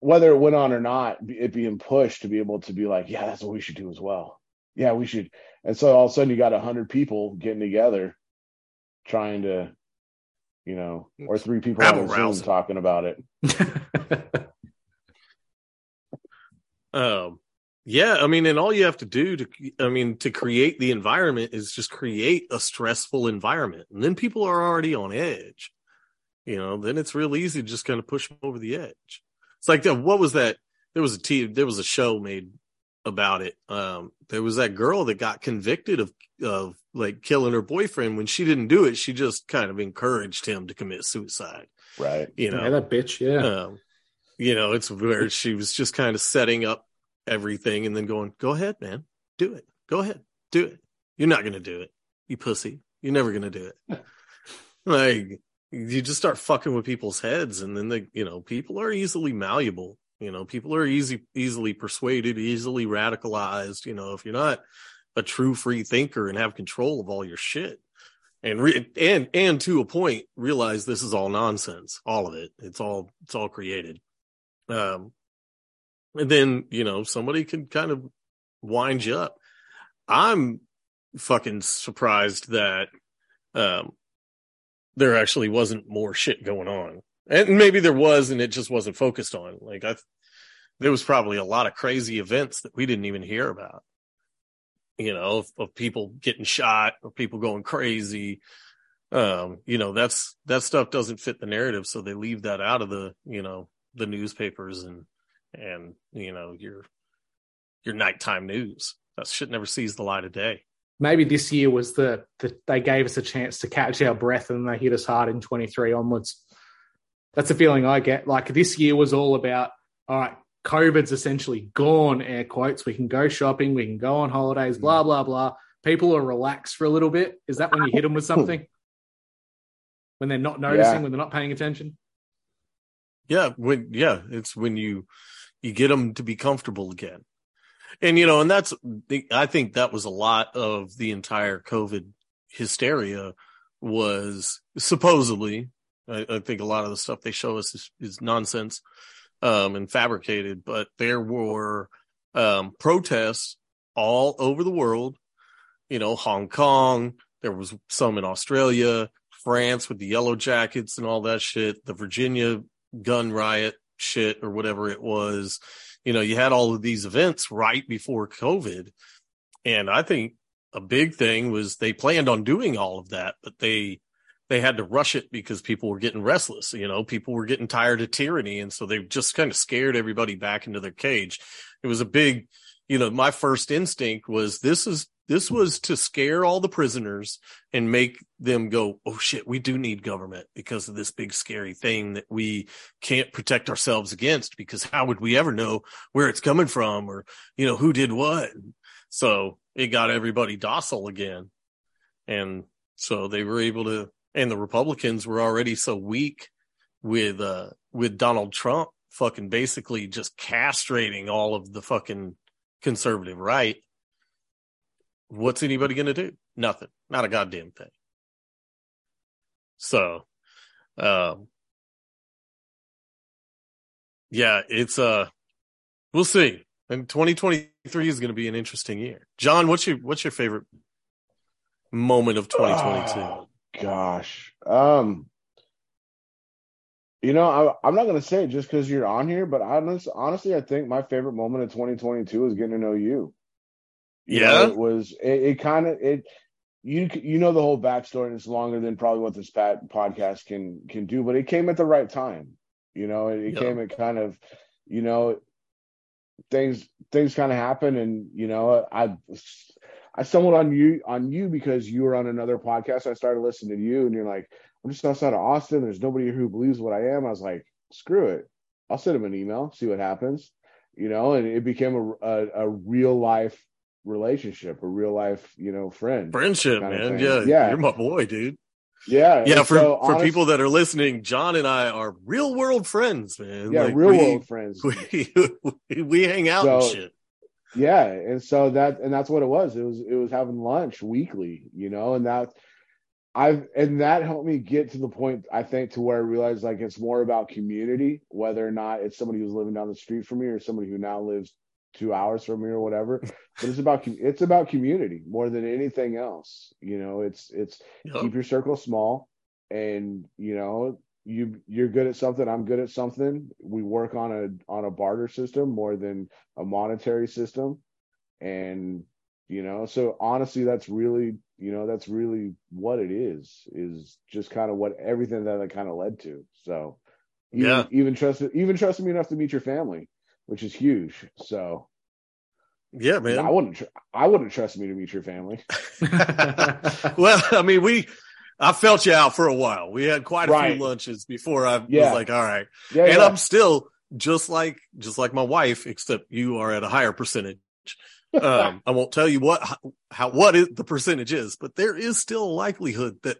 whether it went on or not, it being pushed to be able to be like, yeah, that's what we should do as well. Yeah, we should. And so all of a sudden you got a hundred people getting together, trying to, you know, or three people on Zoom talking about it. um, yeah, I mean, and all you have to do to, I mean, to create the environment is just create a stressful environment, and then people are already on edge. You know, then it's real easy to just kind of push them over the edge. It's like the, what was that? There was a a t- there was a show made about it. Um, there was that girl that got convicted of of like killing her boyfriend. When she didn't do it, she just kind of encouraged him to commit suicide. Right. You know yeah, that bitch. Yeah. Um, you know, it's where she was just kind of setting up everything and then going, "Go ahead, man, do it. Go ahead, do it. You're not gonna do it, you pussy. You're never gonna do it." like you just start fucking with people's heads and then they you know people are easily malleable. You know people are easy easily persuaded easily radicalized you know if you're not a true free thinker and have control of all your shit. And re- and and to a point realize this is all nonsense all of it. It's all it's all created. Um and then you know somebody can kind of wind you up. I'm fucking surprised that um there actually wasn't more shit going on. And maybe there was and it just wasn't focused on. Like I there was probably a lot of crazy events that we didn't even hear about. You know, of, of people getting shot or people going crazy. Um, you know, that's that stuff doesn't fit the narrative, so they leave that out of the, you know, the newspapers and and you know, your your nighttime news. That shit never sees the light of day maybe this year was the, the they gave us a chance to catch our breath and they hit us hard in 23 onwards. That's the feeling I get. Like this year was all about, all right, COVID's essentially gone, air quotes. We can go shopping, we can go on holidays, blah, blah, blah. People are relaxed for a little bit. Is that when you hit them with something? when they're not noticing, yeah. when they're not paying attention? Yeah, when yeah, it's when you you get them to be comfortable again and you know, and that's I think that was a lot of the entire COVID hysteria was supposedly. I, I think a lot of the stuff they show us is, is nonsense um, and fabricated, but there were um, protests all over the world. You know, Hong Kong. There was some in Australia, France with the yellow jackets and all that shit. The Virginia gun riot shit or whatever it was you know, you had all of these events right before COVID. And I think a big thing was they planned on doing all of that, but they, they had to rush it because people were getting restless. You know, people were getting tired of tyranny. And so they just kind of scared everybody back into their cage. It was a big, you know, my first instinct was this is this was to scare all the prisoners and make them go, oh shit, we do need government because of this big scary thing that we can't protect ourselves against because how would we ever know where it's coming from or, you know, who did what? So it got everybody docile again. And so they were able to, and the Republicans were already so weak with, uh, with Donald Trump fucking basically just castrating all of the fucking conservative right. What's anybody going to do? Nothing. Not a goddamn thing. So, um, yeah, it's, uh, we'll see. And 2023 is going to be an interesting year. John, what's your, what's your favorite moment of 2022? Oh, gosh. Um, you know, I, I'm not going to say it just because you're on here, but honest, honestly, I think my favorite moment of 2022 is getting to know you. You Yeah? know, it was it, it kind of it. You you know the whole backstory, and it's longer than probably what this pat, podcast can can do, but it came at the right time. You know, it, it Yeah. came at kind of, you know, things things kind of happen, and you know, I I stumbled on you on you because you were on another podcast. I started listening to you, and you're like, I'm just outside of Austin. There's nobody here who believes what I am. I was like, screw it. I'll send him an email, see what happens. You know, and it became a a, a real life relationship, a real life, you know, friend. Friendship, man. Yeah, Yeah. You're my boy, dude. Yeah, Yeah. and For, so for honest- people that are listening, John and I are real world friends, man. yeah, Like, real we, world friends. We, we, we hang out and shit. Yeah, and so that and that's what it was. It was it was having lunch weekly, you know, and that I've and that helped me get to the point I think to where I realized like it's more about community, whether or not it's somebody who's living down the street from me or somebody who now lives two hours from me or whatever. But it's about it's about community more than anything else. You know, it's it's Yup. keep your circle small and you know you you're good at something i'm good at something we work on a on a barter system more than a monetary system and you know so honestly that's really you know that's really what it is is just kind of what everything that it kind of led to so even, Yeah. even trust even trusted me enough to meet your family which is huge so Yeah, man. i wouldn't tr- i wouldn't trust me to meet your family well, I mean, we, I felt you out for a while. We had quite a Right. few lunches before I Yeah. was like, all right. yeah and yeah. I'm still just like, just like my wife, except you are at a higher percentage. Um, I won't tell you what, how, how, what is the percentage is, but there is still a likelihood that,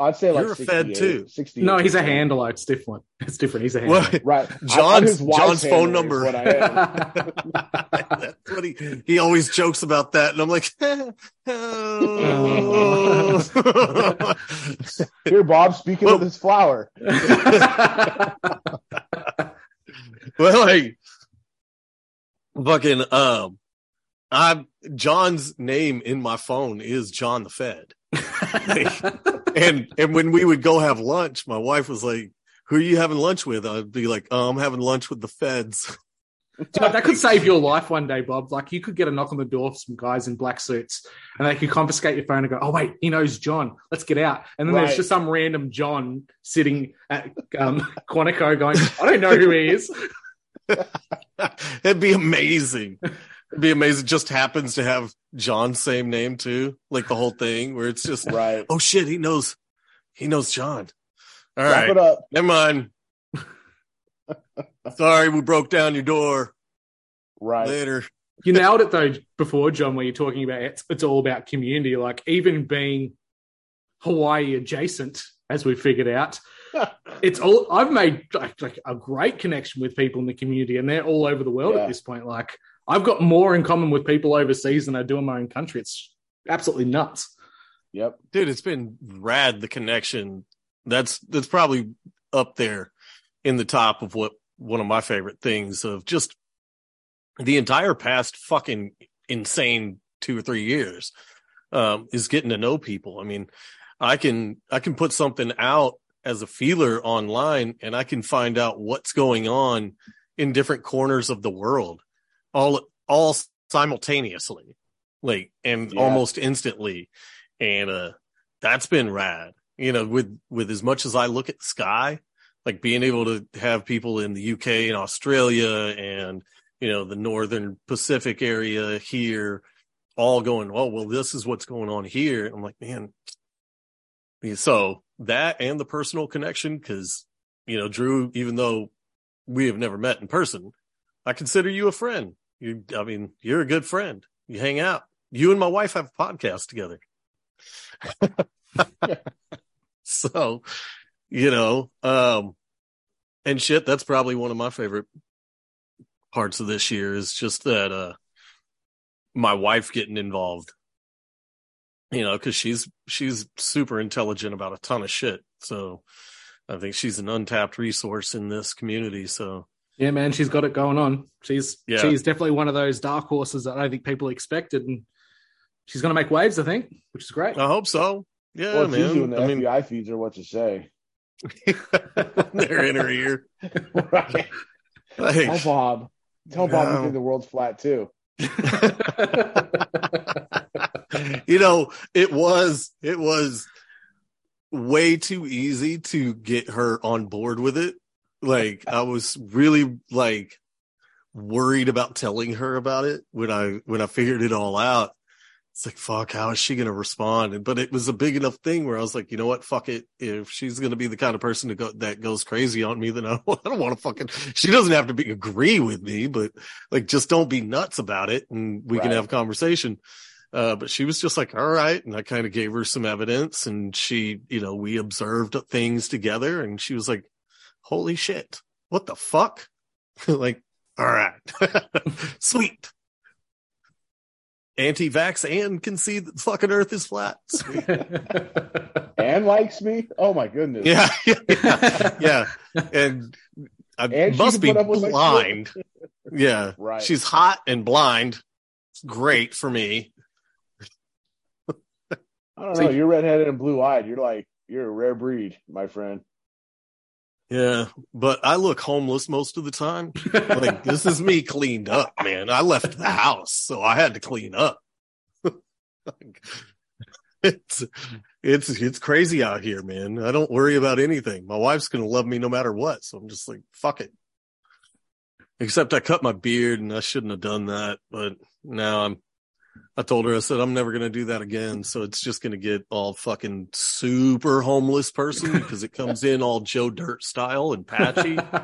i'd say like you're a Fed 68, too. 68, no, he's a 68. handler. It's different. It's different. He's a handler. well, right I- I'm John's- his wife's John's phone handler is number. what I am. that's what he, he always jokes about that. And I'm like, oh. Here, Bob, speaking Well- of this flower. well, hey, fucking, um, I John's name in my phone is John the Fed, and and when we would go have lunch, my wife was like, "Who are you having lunch with?" I'd be like, "Oh, I'm having lunch with the Feds." Dude, that could save your life one day, Bob. Like you could get a knock on the door of some guys in black suits, and they could confiscate your phone and go, "Oh wait, he knows John. Let's get out." And then Right. there's just some random John sitting at um, Quantico going, "I don't know who he is." It'd be amazing. It'd be amazing. Just happens to have John's same name too, like the whole thing, where it's just, Right. oh shit, he knows, he knows John. All Wrap right, it up. never mind. Sorry, we broke down your door. Right. Later. You nailed it though before, John, where you're talking about it's, it's all about community. Like even being Hawaii adjacent, as we figured out, it's all I've made like, like a great connection with people in the community, and they're all over the world Yeah. at this point. Like I've got more in common with people overseas than I do in my own country. It's absolutely nuts. Yep. Dude, it's been rad the connection. That's that's probably up there in the top of what one of my favorite things of just the entire past fucking insane two or three years um is getting to know people. I mean, I can I can put something out as a feeler online and I can find out what's going on in different corners of the world all all simultaneously. Like and Yeah. almost instantly and uh that's been rad you know with with as much as i look at the sky like being able to have people in the uk and australia and you know the northern pacific area here all going, oh, well, this is what's going on here. I'm like, man. So that and the personal connection, because, you know, Drew, even though we have never met in person, I consider you a friend. You, I mean, you're a good friend. You hang out. You and my wife have a podcast together. so, you know, um, and shit, that's probably one of my favorite parts of this year is just that, uh, my wife getting involved, you know, cause she's, she's super intelligent about a ton of shit. So I think she's an untapped resource in this community. So yeah, man, she's got it going on. She's, Yeah. she's definitely one of those dark horses that I don't think people expected. And she's going to make waves, I think, which is great. I hope so. Yeah, well, it's easy when man. the I mean, FBI feeds her what to say. they're in her ear. right. Like, Tell Bob. Tell Bob you think the world's flat too. you know, it was it was way too easy to get her on board with it. Like I was really like worried about telling her about it when I when I figured it all out. It's like fuck, how is she gonna respond? And- But it was a big enough thing where I was like, you know what, fuck it. If she's gonna be the kind of person to go that goes crazy on me, then I don't, I don't want to fucking. She doesn't have to be agree with me, but like just don't be nuts about it, and we can Right. have conversation. Uh, but she was just like, all right. And I kind of gave her some evidence and she, you know, we observed things together and she was like, holy shit, what the fuck? like, all right, sweet. Anti-vax and can see that the fucking earth is flat. Sweet. And likes me. Oh my goodness. yeah, yeah, yeah. And I And must be put up with my shit. blind. Yeah. Right. She's hot and blind. It's great for me. I don't know. You're redheaded and blue eyed. You're like you're a rare breed, my friend. Yeah, but I look homeless most of the time. Like this is me cleaned up, man. I left the house, so I had to clean up. It's it's it's crazy out here, man. I don't worry about anything. My wife's gonna love me no matter what, so I'm just like, fuck it. Except I cut my beard and I shouldn't have done that, but now I'm I told her I said I'm never gonna do that again. So it's just gonna get all fucking super homeless person because it comes in all Joe Dirt style and patchy.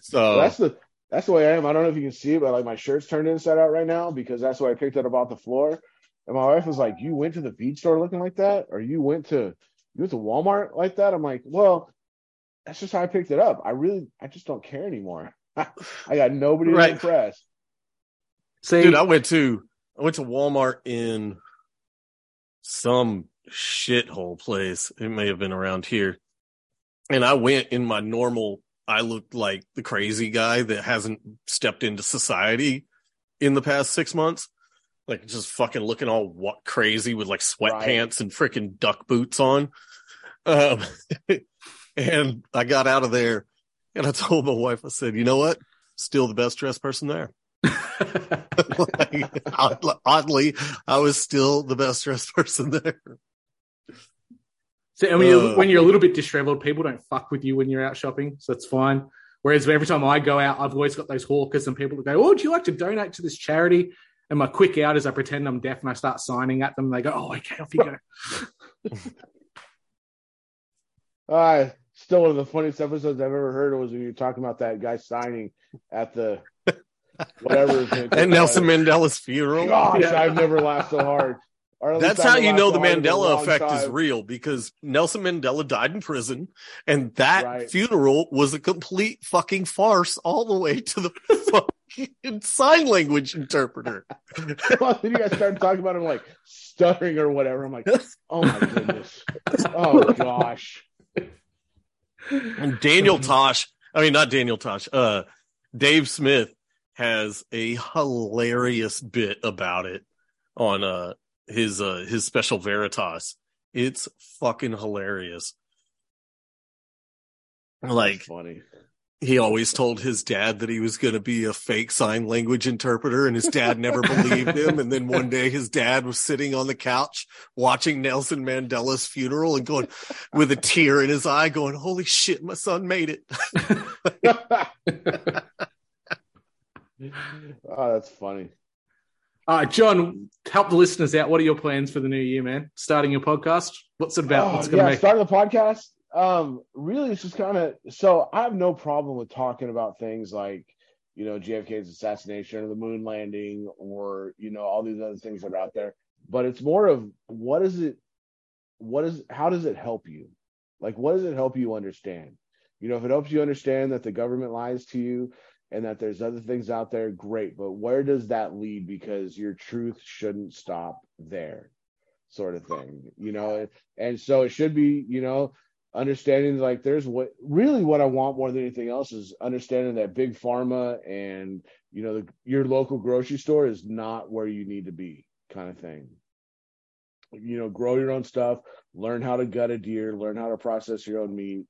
So Well, that's the that's the way I am. I don't know if you can see it, but like my shirt's turned inside out right now because that's what I picked it up off the floor. And my wife was like, "You went to the feed store looking like that, or you went to you went to Walmart like that?" I'm like, "Well, that's just how I picked it up. I really, I just don't care anymore. I got nobody Right. to impress." See, dude, I went to I went to Walmart in some shithole place. It may have been around here. And I went in my normal I looked like the crazy guy that hasn't stepped into society in the past six months. Like just fucking looking all what crazy with like sweatpants and freaking duck boots on. Um, and I got out of there and I told my wife, I said, you know what? Still the best dressed person there. like, oddly, oddly, I was still the best dressed person there. See, and when, you're, Uh, when you're a little bit disheveled, people don't fuck with you when you're out shopping, so it's fine. Whereas every time I go out, I've always got those hawkers and people that go, "Oh, would you like to donate to this charity?" And my quick out is I pretend I'm deaf and I start signing at them. And they go, "Oh, okay, off you go." Uh, still one of the funniest episodes I've ever heard was when you were talking about that guy signing at the whatever. his And was. Nelson Mandela's funeral. Gosh, Yeah. I've never laughed so hard. Or at least That's how you know the hard in a Mandela long effect is real because Nelson Mandela died in prison and that Right. funeral was a complete fucking farce all the way to the fucking sign language interpreter. then you guys started talking about him like stuttering or whatever. I'm like, oh my goodness. Oh gosh. And Daniel Tosh, I mean, not Daniel Tosh, uh, Dave Smith has a hilarious bit about it on, uh, his, uh, his special Libertas. It's fucking hilarious. Like, funny. he always told his dad that he was going to be a fake sign language interpreter and his dad never believed him. And then one day his dad was sitting on the couch watching Nelson Mandela's funeral and going with a tear in his eye going, holy shit, my son made it. oh, that's funny. Uh, John, help the listeners out. What are your plans for the new year, man? Starting your podcast? What's it about? Oh, What's going to yeah, make starting the podcast. Um, really, it's just kind of so I have no problem with talking about things like you know JFK's assassination or the moon landing or you know all these other things that are out there. But it's more of what is it? What is? How does it help you? Like, what does it help you understand? You know, if it helps you understand that the government lies to you and that there's other things out there, great. But where does that lead? Because your truth shouldn't stop there, sort of thing. You know, and so it should be, you know, understanding like there's what really what I want more than anything else is understanding that big pharma and you know the, your local grocery store is not where you need to be, kind of thing. You know, grow your own stuff, learn how to gut a deer, learn how to process your own meat,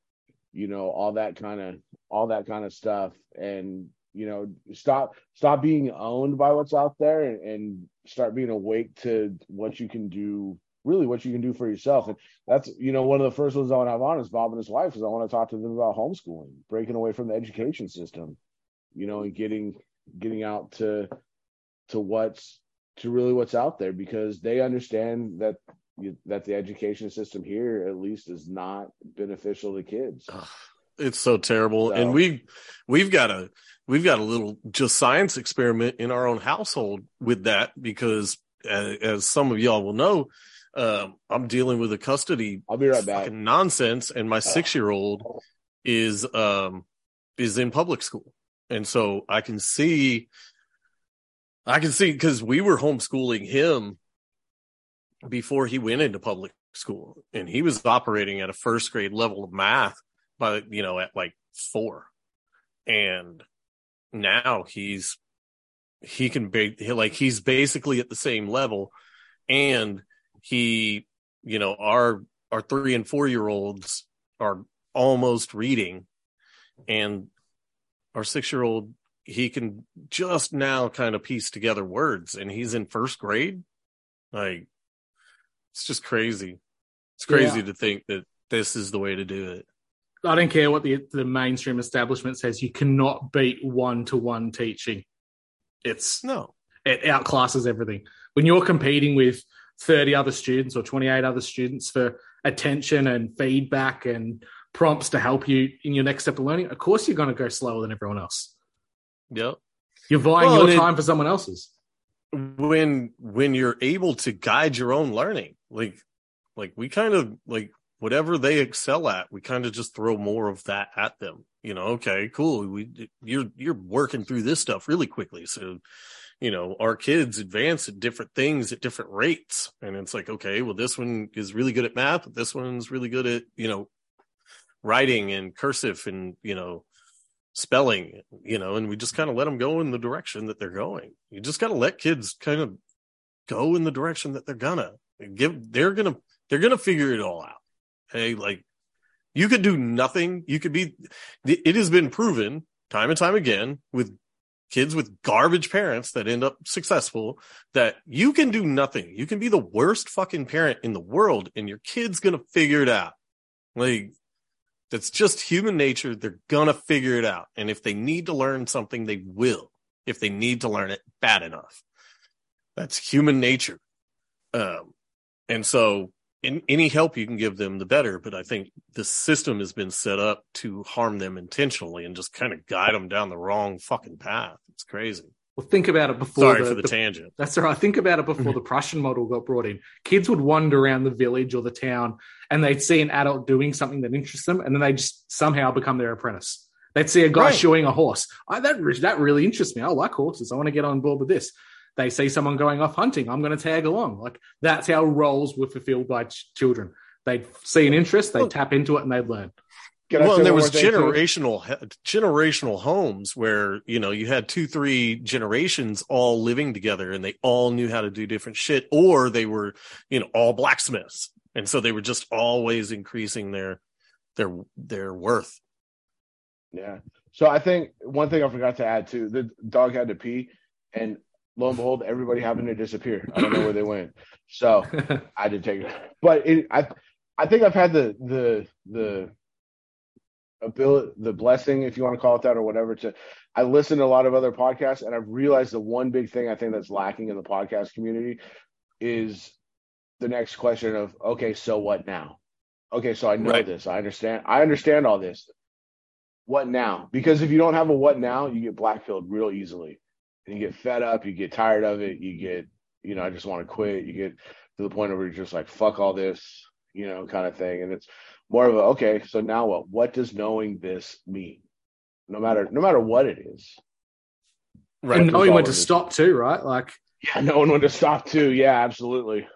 you know all that kind of all that kind of stuff. And you know stop stop being owned by what's out there and, and, start being awake to what you can do really what you can do for yourself. And that's you know one of the first ones i want to have on is bob and his wife because i want to talk to them about homeschooling breaking away from the education system you know and getting getting out to to what's to really what's out there because they understand that that the education system here at least is not beneficial to kids. It's so terrible. So, and we we've got a we've got a little just science experiment in our own household with that because as, as some of y'all will know uh, i'm dealing with a custody i'll be right back. nonsense and my six year old is um is in public school. And so i can see i can see because we were homeschooling him before he went into public school and he was operating at a first grade level of math by you know at like four. And now he's he can be like he's basically at the same level. And he you know our our three and four year olds are almost reading. And our six year old he can just now kind of piece together words. And he's in first grade. Like it's just crazy. It's crazy yeah. to think that this is the way to do it. I don't care what the the mainstream establishment says. You cannot beat one to one teaching. It's no, it outclasses everything. When you're competing with thirty other students or twenty eight other students for attention and feedback and prompts to help you in your next step of learning, of course you're going to go slower than everyone else. Yep. You're vying well, your time it, for someone else's. When when you're able to guide your own learning, like, like we kind of like whatever they excel at, we kind of just throw more of that at them. You know, okay, cool. We you're you're working through this stuff really quickly, so you know our kids advance at different things at different rates, and it's like, okay, well, this one is really good at math, this one's really good at you know writing and cursive and you know spelling, you know, and we just kind of let them go in the direction that they're going. You just got to let kids kind of go in the direction that they're gonna. Give they're gonna they're gonna figure it all out. Hey like you could do nothing. You could be it has been proven time and time again with kids with garbage parents that end up successful that you can do nothing. You can be the worst fucking parent in the world and your kid's gonna figure it out. Like that's just human nature they're gonna figure it out and if they need to learn something they will if they need to learn it bad enough that's human nature um, and so in, any help you can give them, the better. But I think the system has been set up to harm them intentionally and just kind of guide them down the wrong fucking path. It's crazy. Well, think about it before. Sorry the, for the, the, tangent. That's all right. Think about it before mm-hmm. the Prussian model got brought in. Kids would wander around the village or the town and they'd see an adult doing something that interests them and then they just somehow become their apprentice. They'd see a guy right. shoeing a horse. I, that, that really interests me. I like horses. I want to get on board with this they see someone going off hunting, I'm going to tag along. Like that's how roles were fulfilled by ch- children. They'd see an interest, they'd tap into it, and they'd learn. Well, and there was generational generational homes where you know you had two, three generations all living together, and they all knew how to do different shit, or they were you know all blacksmiths, and so they were just always increasing their their their worth. Yeah. So I think one thing I forgot to add too, the dog had to pee, and lo and behold, everybody happened to disappear. I don't know where they went. So I did take it. But it, I I think I've had the the the ability, the blessing, if you want to call it that or whatever. To I listen to a lot of other podcasts, and I've realized the one big thing I think that's lacking in the podcast community is the next question of okay, so what now? Okay, so I know Right. this, I understand, I understand all this. What now? Because if you don't have a what now, you get blackpilled real easily, and you get fed up, you get tired of it, you get, you know, I just want to quit. You get to the point where you're just like, fuck all this, you know, kind of thing, and it's more of a okay so now what what does knowing this mean no matter no matter what it is Right. and knowing when to stop too, right? Like, yeah knowing when to stop too yeah absolutely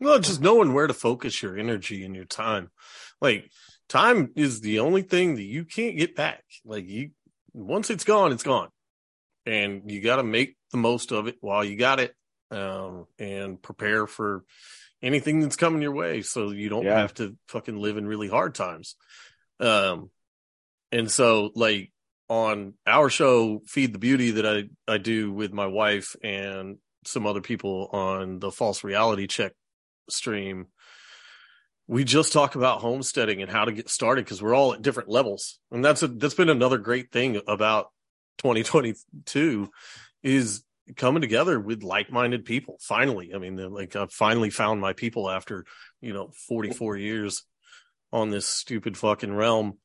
Well, just knowing where to focus your energy and your time. Like time is the only thing that you can't get back. Like you once it's gone, it's gone. And you got to make the most of it while you got it. Um and prepare for anything that's coming your way so you don't Yeah. have to fucking live in really hard times. Um and so like on our show Feed the Beauty that I I do with my wife and some other people on the false reality check stream we just talk about homesteading and how to get started because we're all at different levels and that's a that's been another great thing about 2022 is coming together with like-minded people finally. I mean like i've finally found my people after you know 44 years on this stupid fucking realm.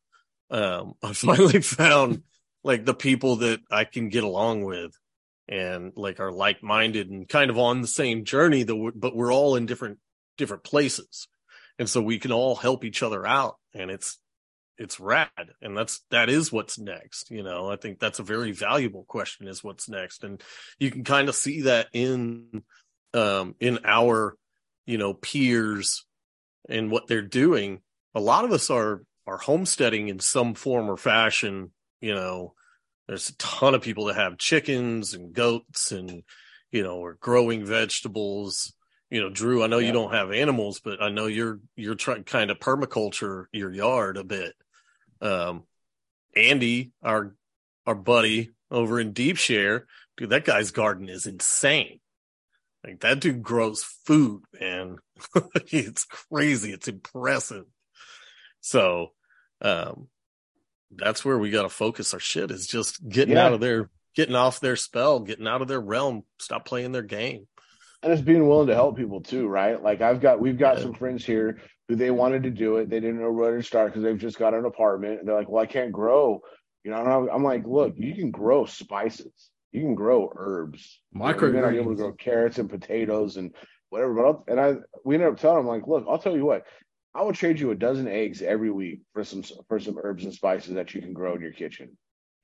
Um i finally found like the people that i can get along with and like are like-minded and kind of on the same journey we're- but we're all in different different places. And so we can all help each other out. And it's it's rad and that's that is what's next you know? I think that's a very valuable question is what's next and you can kind of see that in um in our you know peers and what they're doing. A lot of us are are homesteading in some form or fashion you know? There's a ton of people that have chickens and goats and you know are growing vegetables you know drew i know Yeah. you don't have animals but i know you're you're trying kind of permaculture your yard a bit. Um andy our our buddy over in deep share dude that guy's garden is insane. Like that dude grows food man. It's crazy. It's impressive. So um that's where we got to focus our shit is just getting Yeah. out of their getting off their spell getting out of their realm. Stop playing their game and it's being willing to help people too right? Like i've got we've got Yeah. some friends here who they wanted to do it. They didn't know where to start because they've just got an apartment. And they're like well i can't grow. You know I'm- like look you can grow spices. You can grow herbs. You know, you may not be able to grow carrots and potatoes and whatever but I'll, and i we ended up telling them like look i'll tell you what. I will trade you a dozen eggs every week for some for some herbs and spices that you can grow in your kitchen.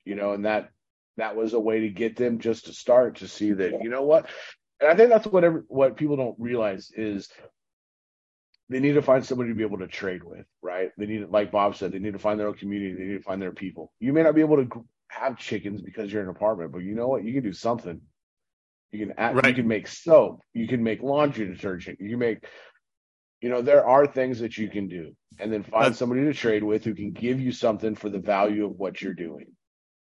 You know and that that was a way to get them just to start to see that you know what and i think that's what every, what people don't realize is they need to find somebody to be able to trade with right? They need like bob said they need to find their own community. They need to find their people. You may not be able to have chickens because you're in an apartment but you know what? You can do something. You can add, you can make soap. You can make laundry detergent. You can make you know there are things that you can do. And then find Uh, somebody to trade with who can give you something for the value of what you're doing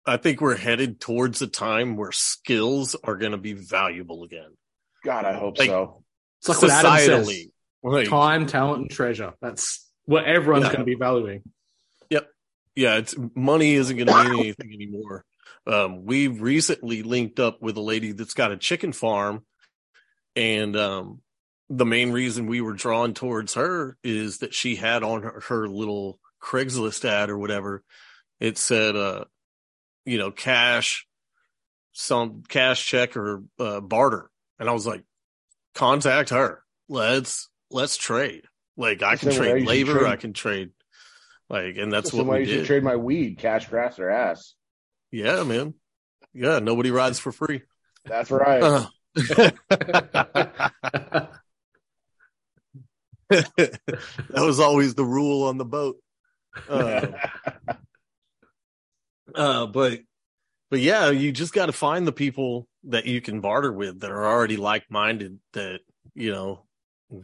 i think we're headed towards a time where skills are going to be valuable again god i hope Like, so It's like what Adam says. like, Time, talent, and treasure. That's what everyone's Yeah. going to be valuing. Yep. Yeah, it's money isn't going to mean anything anymore. Um, we recently linked up with a lady that's got a chicken farm, and um, the main reason we were drawn towards her is that she had on her, her little Craigslist ad or whatever. It said, uh, you know, cash, some cash check or uh, barter, and I was like, contact her. Let's let's trade. Like I can trade labor, trade- I can trade. Like, and that's That's what why we you should did. trade my weed cash grass or ass Yeah, man. Yeah, nobody rides for free. that's right Uh. that was always the rule on the boat. Uh, uh, but but yeah, you just got to find the people that you can barter with that are already like minded that you know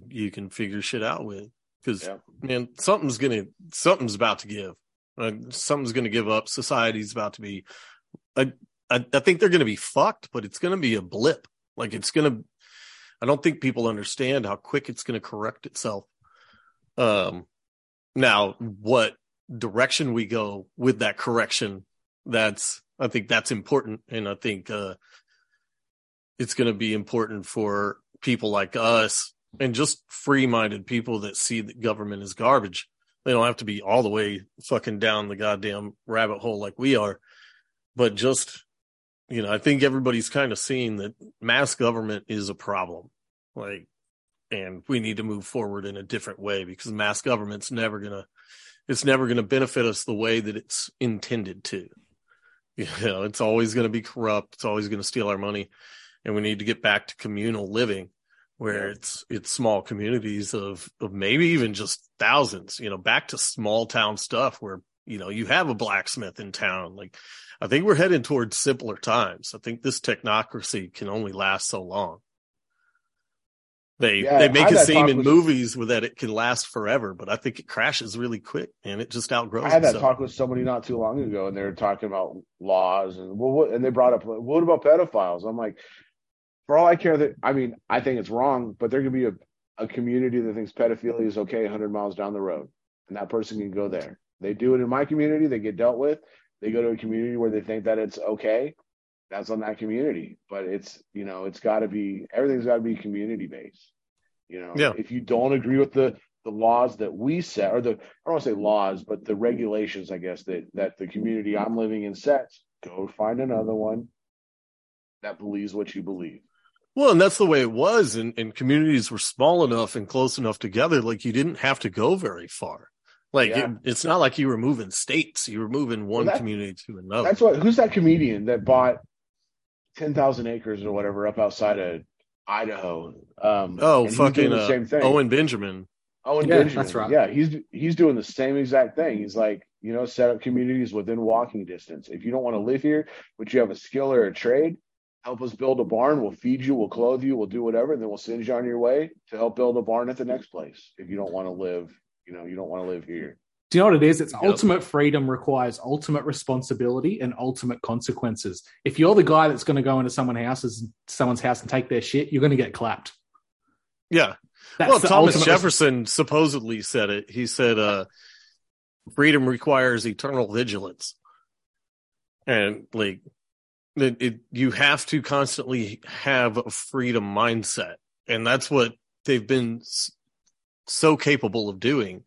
you can figure shit out with. Because Yeah. man, something's gonna something's about to give. Uh, something's gonna give up. Society's about to be. I I, I think they're gonna be fucked, but it's gonna be a blip. Like it's gonna. I don't think people understand how quick it's gonna correct itself. Um, now what direction we go with that correction, that's I think that's important, and I think uh, it's going to be important for people like us and just free-minded people that see that government is garbage. They don't have to be all the way fucking down the goddamn rabbit hole like we are, but just you know, I think everybody's kind of seeing that mass government is a problem. Like, and we need to move forward in a different way because mass government's never gonna, it's never gonna benefit us the way that it's intended to. You know, it's always gonna be corrupt. It's always gonna steal our money, and we need to get back to communal living, where it's it's small communities of of maybe even just thousands. You know, back to small town stuff where you know you have a blacksmith in town, like I think we're heading towards simpler times. I think this technocracy can only last so long. They yeah, they make it seem in with, movies with that it can last forever, but I think it crashes really quick and it just outgrows. I had that talk with somebody not too long ago, and they were talking about laws and well, what, and they brought up what about pedophiles? I'm like, for all I care, that I mean, I think it's wrong, but there could be a, a community that thinks pedophilia is okay 100 miles down the road, and that person can go there. They do it in my community, they get dealt with they go to a community where they think that it's okay that's on that community but it's you know it's got to be everything's got to be community based you know yeah. if you don't agree with the the laws that we set or the i don't want to say laws but the regulations i guess that that the community i'm living in sets go find another one that believes what you believe well and that's the way it was and, and communities were small enough and close enough together like you didn't have to go very far like yeah. it, it's not like you were moving states; you were moving one well, that, community to another. That's what. Who's that comedian that bought ten thousand acres or whatever up outside of Idaho? Um, oh, fucking the uh, same thing. Owen Benjamin. Owen yeah, Benjamin. That's right. Yeah, he's he's doing the same exact thing. He's like, you know, set up communities within walking distance. If you don't want to live here, but you have a skill or a trade, help us build a barn. We'll feed you, we'll clothe you, we'll do whatever, and then we'll send you on your way to help build a barn at the next place. If you don't want to live you know, you don't want to live here. Do you know what it is? It's yep. ultimate freedom requires ultimate responsibility and ultimate consequences. If you're the guy that's going to go into someone's houses, someone's house and take their shit, you're going to get clapped. Yeah. That's well, Thomas Jefferson res- supposedly said it. He said, uh, freedom requires eternal vigilance. And like, it, it, you have to constantly have a freedom mindset. And that's what they've been so capable of doing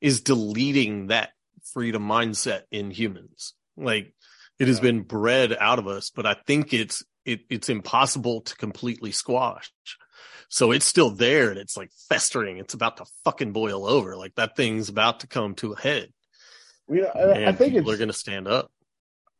is deleting that freedom mindset in humans. Like it has been bred out of us, but I think it's it, it's impossible to completely squash. So it's still there and it's like festering. It's about to fucking boil over. Like that thing's about to come to a head. You know, I, I think people are going to stand up.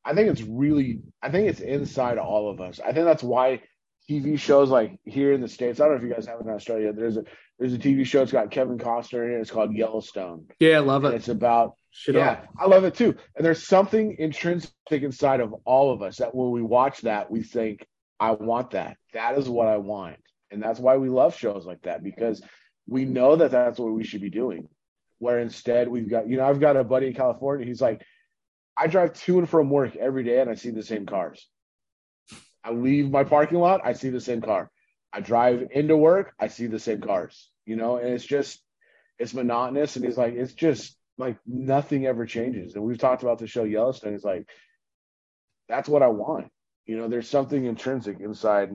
I think it's really, I think it's inside all of us. I think that's why TV shows like here in the states. I don't know if you guys have it in Australia. There's a there's a TV show. It's got Kevin Costner in it. It's called Yellowstone. Yeah, I love it. And it's about Shit yeah, I love it too. And there's something intrinsic inside of all of us that when we watch that, we think, I want that. That is what I want. And that's why we love shows like that because we know that that's what we should be doing. Where instead we've got, you know, I've got a buddy in California. He's like, I drive to and from work every day and I see the same cars. I leave my parking lot, I see the same car. I drive into work, I see the same cars, you know, and it's just, it's monotonous. And he's like, it's just like nothing ever changes. And we've talked about the show Yellowstone. It's like, that's what I want. You know, there's something intrinsic inside,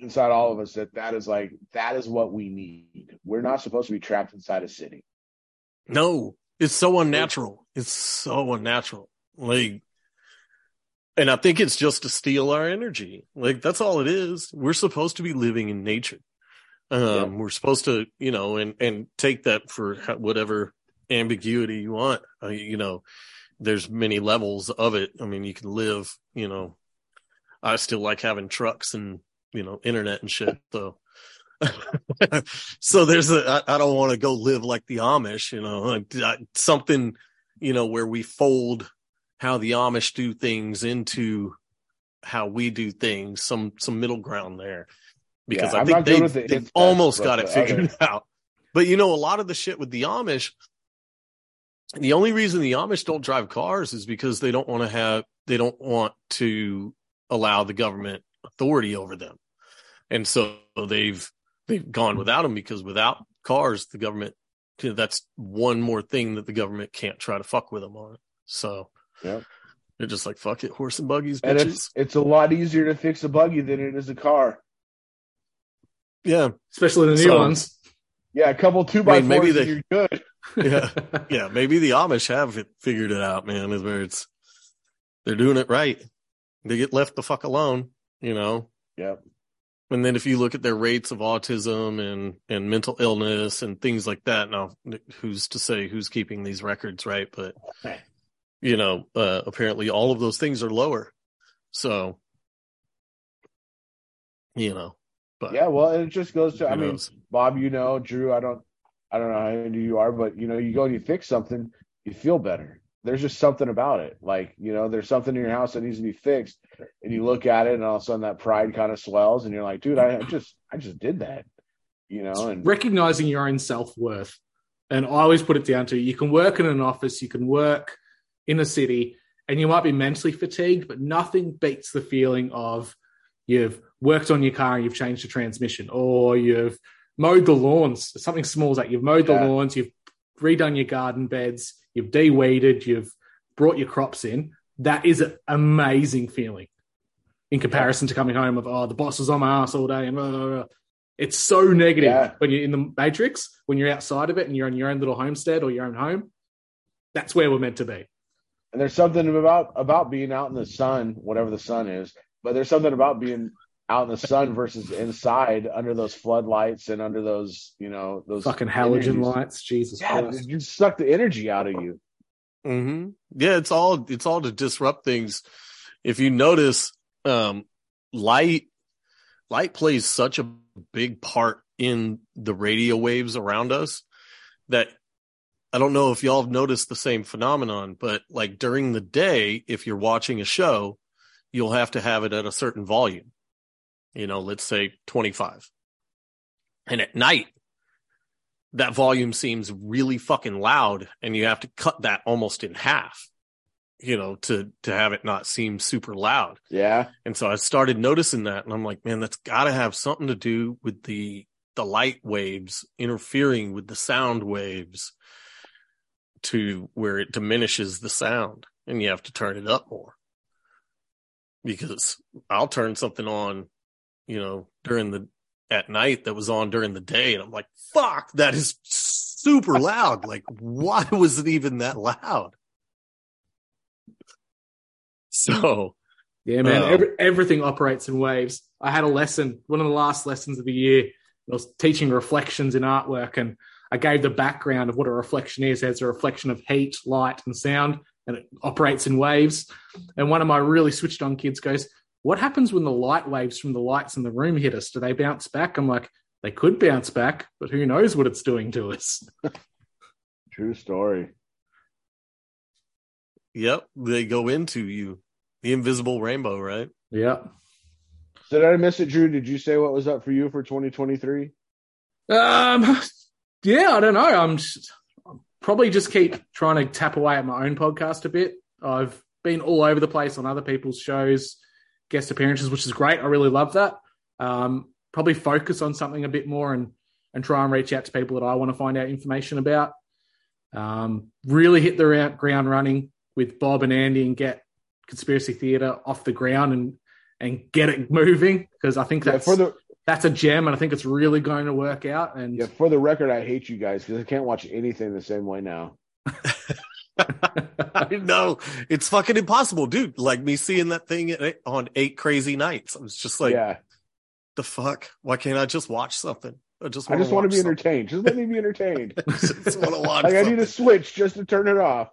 inside all of us that that is like, that is what we need. We're not supposed to be trapped inside a city. No, it's so unnatural. It's so unnatural. Like, and I think it's just to steal our energy. Like that's all it is. We're supposed to be living in nature. Um, yeah. we're supposed to, you know, and, and take that for whatever ambiguity you want. Uh, you know, there's many levels of it. I mean, you can live, you know, I still like having trucks and, you know, internet and shit. So, so there's a, I, I don't want to go live like the Amish, you know, like, something, you know, where we fold how the Amish do things into how we do things, some some middle ground there. Because yeah, I think they, the they've almost got it figured okay. out. But you know, a lot of the shit with the Amish, the only reason the Amish don't drive cars is because they don't want to have they don't want to allow the government authority over them. And so they've they've gone without them because without cars, the government 'Cause That's one more thing that the government can't try to fuck with them on. So Yep. they're just like, fuck it, horse and buggies, And bitches. it's it's a lot easier to fix a buggy than it is a car. Yeah. Especially the new So- ones. Yeah, a couple two by I mean, maybe fours they- you're good. Yeah. yeah. Maybe the Amish have it, figured it out, man, is where it's, they're doing it right. They get left the fuck alone, you know? Yeah. And then if you look at their rates of autism and, and mental illness and things like that, now who's to say who's keeping these records, right? But, Right. you know, uh, apparently all of those things are lower. So, you know, but Yeah, well, it just goes to who I mean, knows? Bob, you know, Drew, I don't I don't know how into you are, but you know, you go and you fix something, you feel better. There's just something about it. Like, you know, there's something in your house that needs to be fixed. And you look at it and all of a sudden that pride kind of swells and you're like, dude, I just I just did that. You know, and recognizing your own self worth. And I always put it down to you can work in an office, you can work in a city, and you might be mentally fatigued, but nothing beats the feeling of you've worked on your car and you've changed the transmission, or you've mowed the lawns. Something small as that. You've mowed Yeah. the lawns, you've redone your garden beds, you've de-weeded, you've brought your crops in. That is an amazing feeling in comparison to coming home of oh the boss was on my ass all day and blah, blah, blah. it's so negative Yeah. when you're in the matrix when you're outside of it and you're on your own little homestead or your own home that's where we're meant to be and there's something about about being out in the sun, whatever the sun is, but there's something about being out in the sun versus inside under those floodlights and under those, you know, those fucking halogen energies. lights jesus Yeah, Christ. you suck the energy out of you. hmm Yeah, it's all it's all to disrupt things. If you notice, um, light light plays such a big part in the radio waves around us that I don't know if y'all have noticed the same phenomenon, but like during the day, if you're watching a show, you'll have to have it at a certain volume. You know, let's say 25. And at night, that volume seems really fucking loud and you have to cut that almost in half you know to to have it not seem super loud Yeah. and so i started noticing that and i'm like man that's got to have something to do with the the light waves interfering with the sound waves to where it diminishes the sound and you have to turn it up more. Because i'll turn something on you know during the at night that was on during the day and i'm like fuck that is super loud. Like why was it even that loud? So yeah man Oh. every, everything operates in waves. I had a lesson one of the last lessons of the year. I was teaching reflections in artwork and i gave the background of what a reflection is. As a reflection of heat light and sound and it operates in waves. And one of my really switched on kids goes what happens when the light waves from the lights in the room hit us? Do they bounce back? I'm like they could bounce back but who knows what it's doing to us? True story. yep they go into you. The invisible rainbow right? Yeah So did I miss it, Drew? Did you say what was up for you for 2023? Um, yeah, I don't know. I'm just, I'll probably just keep trying to tap away at my own podcast a bit. I've been all over the place on other people's shows, guest appearances, which is great. I really love that. Um, probably focus on something a bit more and and try and reach out to people that I want to find out information about. Um, really hit the ground running with Bob and Andy and get conspiracy theater off the ground and and get it moving because I think Yeah, that's for the that's a gem, and I think it's really going to work out. And yeah, for the record, I hate you guys because I can't watch anything the same way now. I know it's fucking impossible, dude. Like me seeing that thing on eight crazy nights. I was just like, yeah, the fuck? Why can't I just watch something? I just I want just want to be something. entertained. Just let me be entertained. I just want to watch. like I need a switch just to turn it off.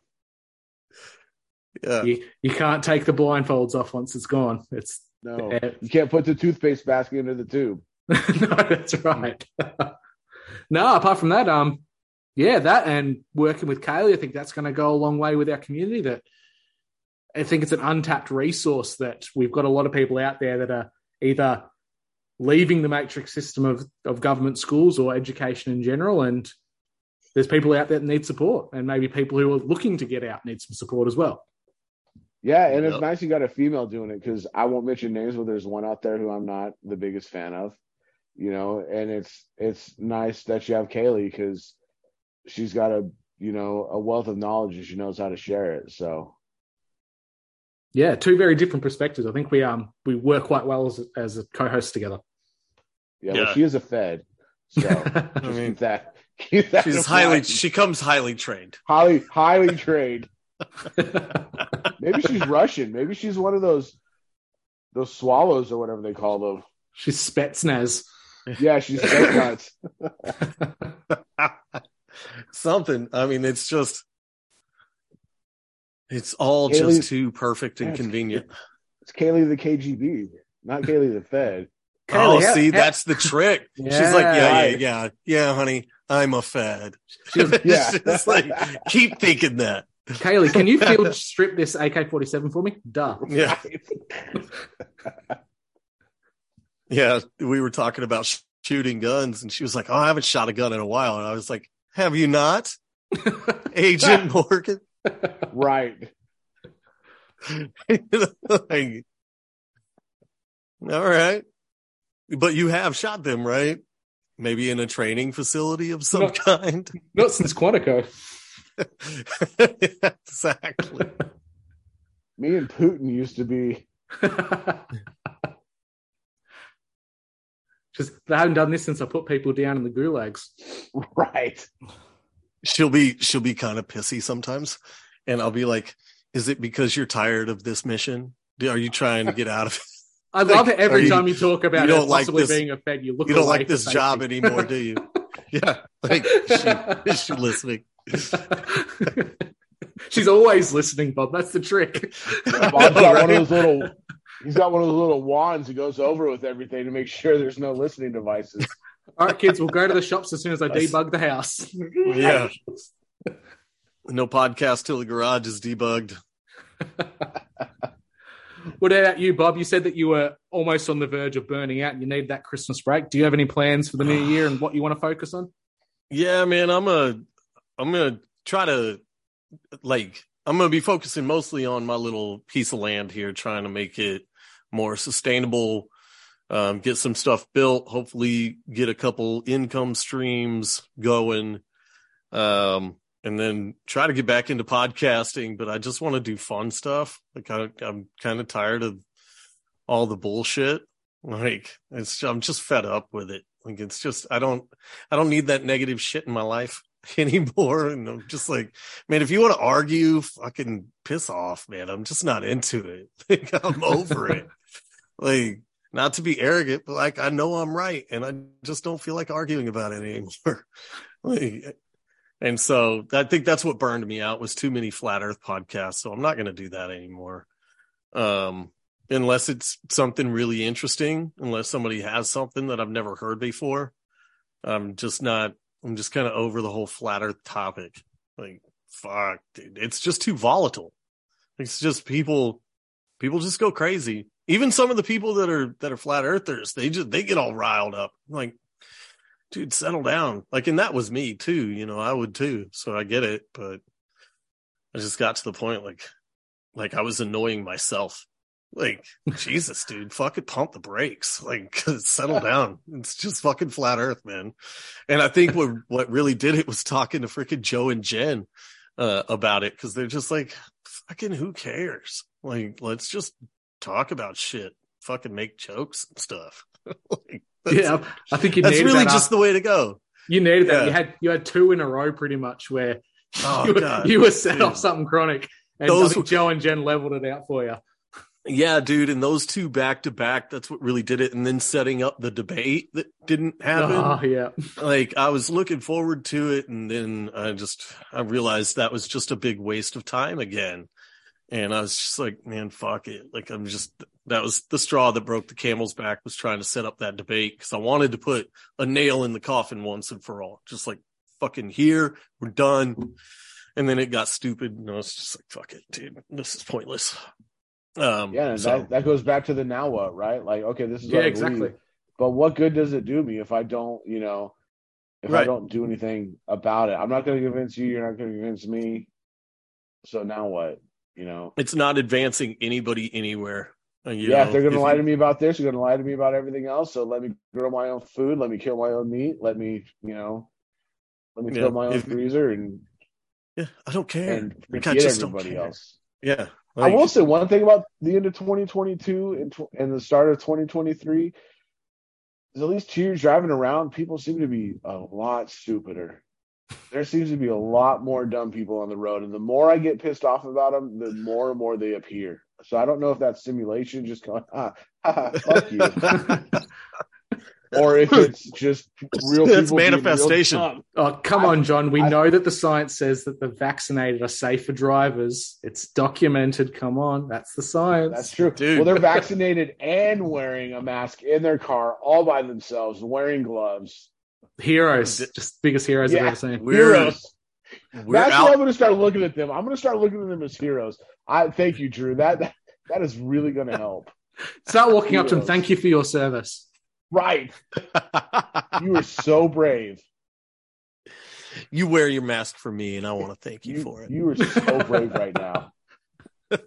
Yeah. you, you can't take the blindfolds off once it's gone. It's No, eh, you can't put the toothpaste basket into the tube. no, that's right. no, apart from that, um, yeah, that and working with Kaylee, I think that's going to go a long way with our community. That I think it's an untapped resource that we've got a lot of people out there that are either leaving the matrix system of, of government schools or education in general, and there's people out there that need support, and maybe people who are looking to get out need some support as well. Yeah, and it's nice you got a female doing it because I won't mention names, but there's one out there who I'm not the biggest fan of, you know. And it's it's nice that you have Kaylee because she's got a you know a wealth of knowledge and she knows how to share it. So Yeah, two very different perspectives. I think we um we work quite well as as a co-host together. yeah, Yeah. Well, she is a Fed. So just I mean, keep that. Keep that she's highly mind. she comes highly trained. highly highly trained. Maybe she's Russian. Maybe she's one of those those swallows or whatever they call them. She's Spetsnaz. Yeah, she's fake nuts. Something. I mean, it's just it's all Haley- just too perfect and Yes. convenient. It's Kaylee the KGB, not Kaylee the Fed. Oh, Kaylee, see, how- that's the trick. She's like, yeah, yeah, yeah, yeah, honey, I'm a fed. Yeah. It's just like, keep thinking that. Kaylee, can you field strip this AK forty seven for me? Duh. Yeah, yeah. We were talking about sh- shooting guns, and she was like, "Oh, I haven't shot a gun in a while," and I was like, "Have you not, Agent Morgan?" right. Like, all right, but you have shot them, right? Maybe in a training facility of some No. kind. Not since Quantico. exactly. Me and Putin used to be Just they haven't done this since I put people down in the gulags. right. She'll be she'll be kind of pissy sometimes, and I'll be like, "Is it because you're tired of this mission? Are you trying to get out of it? I love it every you- time you talk about you it don't like possibly this- being a Fed. You look. You don't like this job anymore, do you?" Yeah, like she, is she listening? She's always listening, Bob. That's the trick. Bob's know, got one of those little. He's got one of those little wands He goes over with everything to make sure there's no listening devices. All right, kids, we'll go to the shops as soon as I debug the house. Yeah. No podcast till the garage is debugged. What about you, Bob? You said that you were almost on the verge of burning out and you need that Christmas break. Do you have any plans for the new year and what you want to focus on? Yeah, man, I'm a I'm gonna try to like I'm gonna be focusing mostly on my little piece of land here, trying to make it more sustainable, um, get some stuff built, hopefully get a couple income streams going. Um, and then try to get back into podcasting, but I just want to do fun stuff. Like I, I'm kind of tired of all the bullshit. Like it's, I'm just fed up with it. Like it's just, I don't, I don't need that negative shit in my life anymore. And I'm just like, man, if you want to argue, fucking piss off, man. I'm just not into it. Like I'm over it. Like, not to be arrogant, but like I know I'm right, and I just don't feel like arguing about it anymore. like, and so I think that's what burned me out was too many flat Earth podcasts. So I'm not going to do that anymore. Um, unless it's something really interesting, unless somebody has something that I've never heard before. I'm just not. I'm just kind of over the whole flat Earth topic. Like, fuck, dude, it's just too volatile. It's just people. People just go crazy. Even some of the people that are that are flat earthers, they just they get all riled up. Like, dude, settle down. Like, and that was me too. You know, I would too. So I get it, but I just got to the point like, like I was annoying myself. Like, Jesus, dude, fucking pump the brakes. Like, settle down. It's just fucking flat Earth, man. And I think what what really did it was talking to freaking Joe and Jen uh, about it because they're just like, fucking, who cares? Like, let's just talk about shit. Fucking make jokes and stuff. like, Yeah, I think you that's really that just the way to go. You needed that. You had you had two in a row pretty much where Oh you, were, god, you were set dude. off something chronic. And Those Joe and Jen leveled it out for you. Yeah, dude, and those two back to back, that's what really did it. And then setting up the debate that didn't happen. Oh yeah. Like I was looking forward to it, and then I just I realized that was just a big waste of time again. And I was just like, man, fuck it. Like I'm just that was the straw that broke the camel's back was trying to set up that debate because I wanted to put a nail in the coffin once and for all. Just like fucking here, we're done. And then it got stupid, and I was just like, fuck it, dude, this is pointless. Um, Yeah, and so- that, that goes back to the now what, right? Like, okay, this is Yeah, exactly. but what good does it do me if I don't, you know, if I don't do anything about it? I'm not going to convince you. You're not going to convince me. So now what? You know, it's not advancing anybody anywhere. Uh, you yeah, know, if they're going to lie you- to me about this, they're going to lie to me about everything else. So let me grow my own food. Let me kill my own meat. Let me, you know, Let me Yeah, fill my own if- freezer and Yeah, I don't care. and forget just don't everybody else. Yeah, I will say one thing about the end of 2022 and, tw- and the start of 2023 is at least two years driving around, people seem to be a lot stupider. There seems to be a lot more dumb people on the road, and the more I get pissed off about them, the more and more they appear. So I don't know if that's simulation, just going, ah, ha, ha, fuck you, or if it's just real It's people being real manifestation. dumb. Oh, come I- on, John. We I- know that the science says that the vaccinated are safer drivers. It's documented. Come on. That's the science. That's true. Dude. Well, they're vaccinated and wearing a mask in their car all by themselves, wearing gloves. Heroes. Just biggest heroes Yeah. I've ever seen. We're- heroes. we're That's out. what I'm going to start looking at them. I'm going to start looking at them as heroes. I thank you, Drew. That that, that is really going to help. Start walking up to them. Thank you for your service. Right. You were so brave. you wear your mask for me, and I want to thank you, You, for it. you were so brave right now.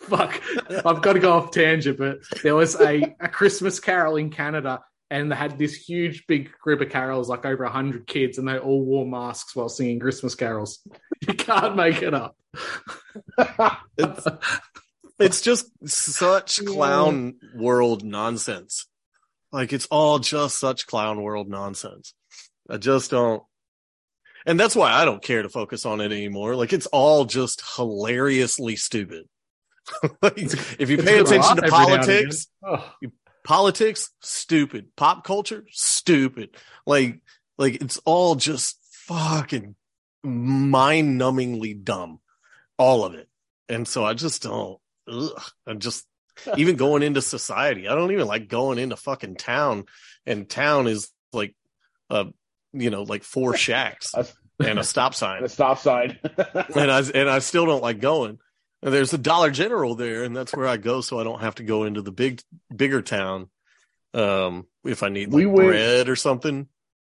Fuck. I've got to go off tangent, but there was a, a Christmas carol in Canada and they had this huge big group of carols, like over 100 kids, and they all wore masks while singing Christmas carols. You can't make it up. It's, it's just such clown world nonsense. Like it's all just such clown world nonsense. I just don't. And that's why I don't care to focus on it anymore. Like it's all just hilariously stupid. like, if you pay attention to every now and politics. Oh. politics, stupid. Pop culture, stupid. Like, like it's all just fucking mind numbingly dumb. All of it. And so I just don't, ugh, I just, even going into society, I don't even like going into fucking town and town is like, uh, you know, like four shacks and a stop sign a stop sign. and I and I still don't like going. And there's a Dollar General there, and that's where I go, so I don't have to go into the big bigger town. Um, if I need like We went- bread or something.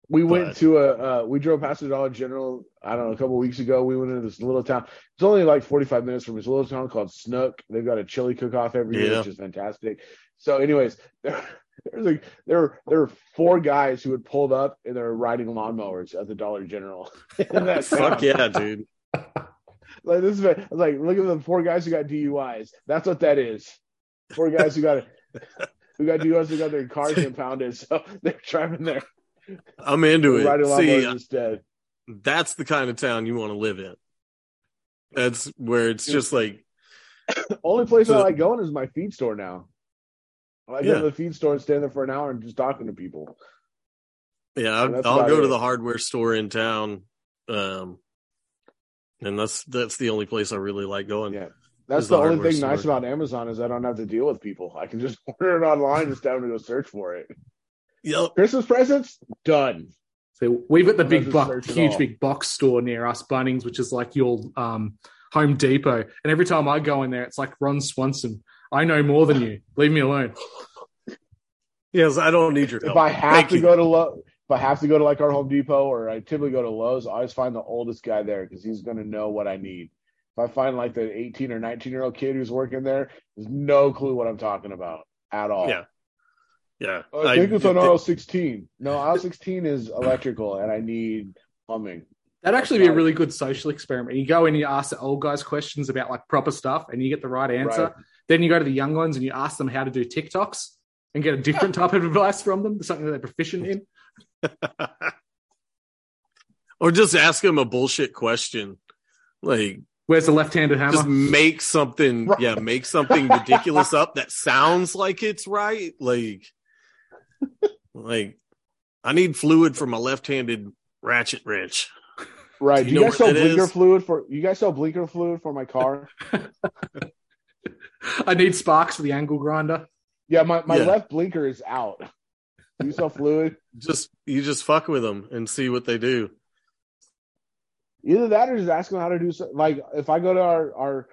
We went to a uh, we drove past the Dollar General. I don't know a couple weeks ago. We went into this little town. It's only like forty five minutes from this little town called Snook. They've got a chili cook off every year, which is fantastic. So, anyways, there there's like there were there were four guys who had pulled up and they were riding lawnmowers at the Dollar General. Fuck yeah, dude. Like this is I was like look at the four guys who got DUIs. That's what that is. Four guys who got who got DUIs who got their cars impounded. So they're driving there I'm into riding it. lawnmowers See, instead. that's the kind of town you want to live in. That's where it's just like, Only place I like going is my feed store now. I like Yeah. going to the feed store and stand there for an hour and just talking to people. yeah, I'll, I'll go to the hardware store in town. Um, and that's that's the only place I really like going. Yeah. That's the, the only thing nice about Amazon is I don't have to deal with people. I can just order it online and have to go search for it. Yep. Christmas presents done. So we've got the big Doesn't box, huge big box store near us, Bunnings, which is like your um, Home Depot. And every time I go in there, it's like Ron Swanson. I know more than you. Leave me alone. Yes, I don't need your If. I have Thank to you. go to Lowe's, if I have to go to like our Home Depot or I typically go to Lowe's, I always find the oldest guy there because he's going to know what I need. If I find like the 18 or 19 year old kid who's working there, there's no clue what I'm talking about at all. Yeah. Yeah. Oh, I think it's on aisle 16. No, aisle 16 is electrical, and I need plumbing. That'd actually be a really good social experiment. You go in, you ask the old guys questions about like proper stuff, and you get the right answer. Right. Then you go to the young ones and you ask them how to do TikToks and get a different type of advice from them, something that they're proficient in. or just ask them a bullshit question. Like Where's the left-handed hammer? just make something Right. yeah, make something ridiculous up that sounds like it's right. Like like I need fluid for my left-handed ratchet wrench. Right. Do Do you you, know guys sell blinker is? fluid for you guys sell blinker fluid for my car? I need sparks for the angle grinder. yeah, my, my Yeah. left blinker is out. Do you sell fluid? Just you just fuck with them and see what they do. Either that or just ask them how to do so, like if I go to our our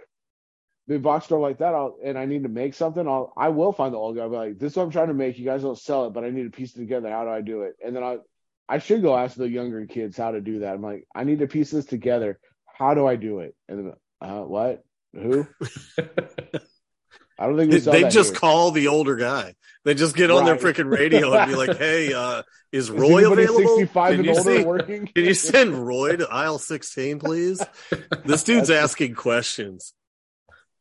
big box store like that, I'll and I need to make something, I'll I will find the old guy. I'll be like, this is what I'm trying to make. You guys don't sell it, but I need to piece it together. How do I do it? And then I I should go ask the younger kids how to do that. I'm like, I need to piece this together. How do I do it? And then uh what? Who? I don't think They, saw they that just here. call the older guy. They just get on their freaking radio and be like, "Hey, uh, is Is Roy available? 65 Can and you, older see- working? can you send Roy to aisle 16, please? This dude's asking questions.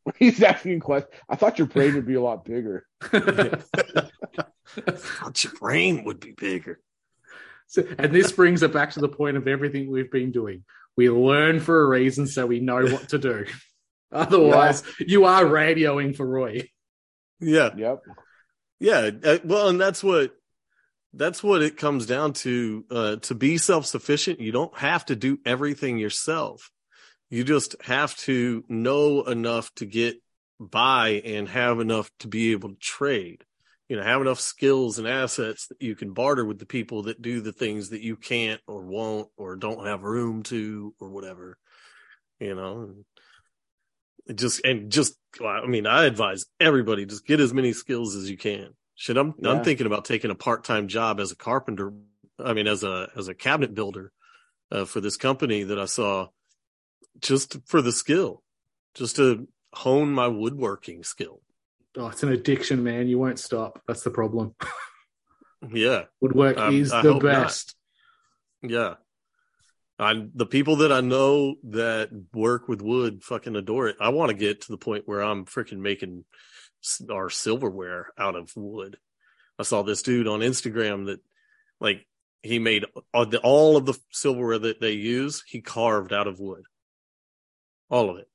He's asking questions. I thought your brain would be a lot bigger. Thought your brain would be bigger. So- and this brings it back to the point of everything we've been doing. We learn for a reason so we know what to do. Otherwise, you are radioing for Roy. Yeah, Yep. yeah. uh, well, and that's what that's what it comes down to. Uh, to be self sufficient, you don't have to do everything yourself. You just have to know enough to get by and have enough to be able to trade. You know, have enough skills and assets that you can barter with the people that do the things that you can't or won't or don't have room to or whatever. You know, and just and just I mean, I advise everybody just get as many skills as you can. Shit, I'm Yeah. I'm thinking about taking a part time job as a carpenter. I mean, as a as a cabinet builder uh, for this company that I saw, just for the skill, just to hone my woodworking skill. Oh, it's an addiction, man. You won't stop. That's the problem. Yeah, Woodwork Um, is I the hope not. best. yeah. I the people that I know that work with wood fucking adore it. I want to get to the point where I'm freaking making our silverware out of wood. I saw this dude on Instagram that like he made all the- all of the silverware that they use, he carved out of wood. All of it.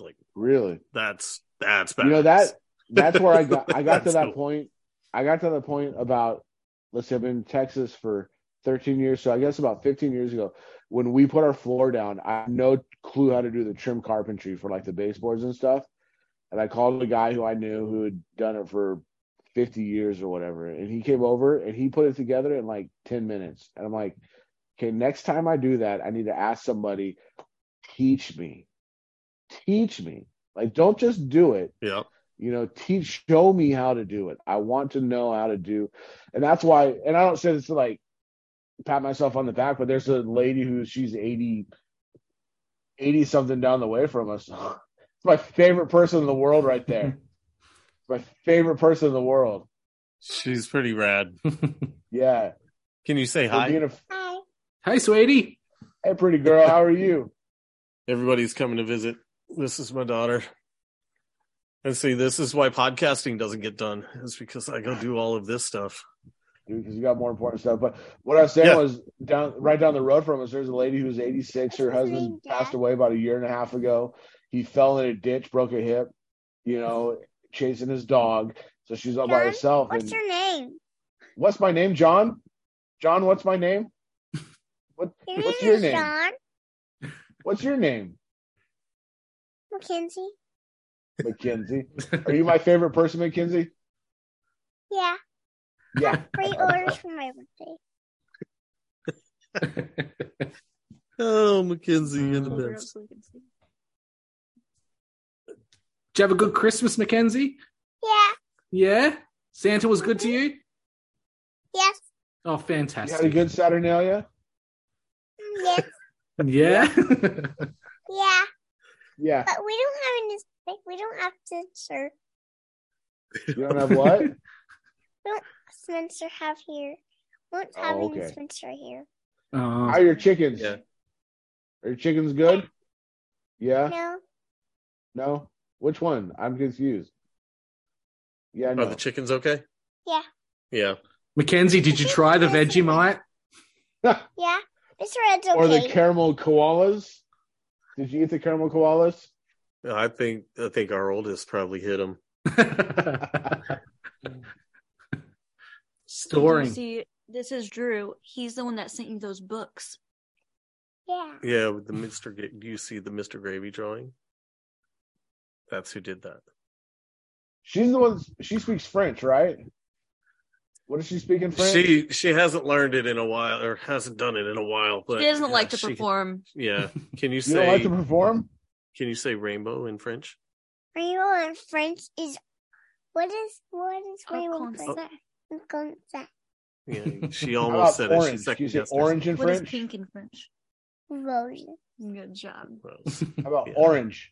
Like Really. that's that's bad. You know that that's where I got I got to that cool. point. I got to the point about let's say I've been in Texas for 13 years, so I guess about 15 years ago, when we put our floor down, I had no clue how to do the trim carpentry for like the baseboards and stuff. And I called a guy who I knew who had done it for 50 years or whatever. And he came over and he put it together in like 10 minutes. And I'm like, okay, next time I do that, I need to ask somebody, teach me. Teach me. Like, don't just do it Yeah. you know teach show me how to do it i want to know how to do and that's why and i don't say this to like pat myself on the back but there's a lady who she's 80 80 something down the way from us it's my favorite person in the world right there my favorite person in the world She's pretty rad. yeah Can you say For hi? a- Hi. hey, sweetie. hey pretty girl how are you Everybody's coming to visit. This is my daughter. And see, this is why podcasting doesn't get done. Is because I go do all of this stuff. dude, because you got more important stuff. But what I was saying Yeah. was down right down the road from us, there's a lady who's 86. Her What's husband name, passed away about a year and a half ago. He fell in a ditch, broke a hip, you know, chasing his dog. So she's all by herself. What's and your name? what's my name, John? John, what's my name? What Your what's name your name? John What's your name? Mackenzie. Mackenzie. Are you my favorite person, Mackenzie? Yeah. Yeah. Free orders for my birthday. Oh, Mackenzie, you're the Mm. best. Did you have a good Christmas, Mackenzie? Yeah. Yeah? Santa was good to you? Yes. Oh, fantastic. You had a good Saturnalia? Yes. Yeah? Yeah. Yeah. But we don't have any. like, We don't have Spencer. You don't have what? We don't Spencer have here. We don't have Oh, any okay. Spencer here. How oh, are your chickens? Yeah. Are your chickens good? Yeah? No. No? Which one? I'm confused. Yeah, No. Are the chickens okay? Yeah. Yeah. Mackenzie, did you try the Vegemite? Yeah. Mr. Red's okay. or the caramel koalas. Did you eat the caramel koalas? I think I think our oldest probably hit him. Storing. See, this is Drew. He's the one that sent you those books. yeah. Yeah, with the Mr. Ga- Do you see the Mr. Gravy drawing? That's who did that. She's the one. She speaks French, right? What does she speak in French? She she hasn't learned it in a while, or hasn't done it in a while. But he doesn't yeah, like to she- perform. Yeah. Can you you say don't like to perform? Can you say rainbow in French? Rainbow in French is what is what is rainbow in comme French? ça. Yeah, she almost said it. Orange? Can you second guessed orange in What is French? pink in French? Rose. Good job. herself. How about Yeah. orange?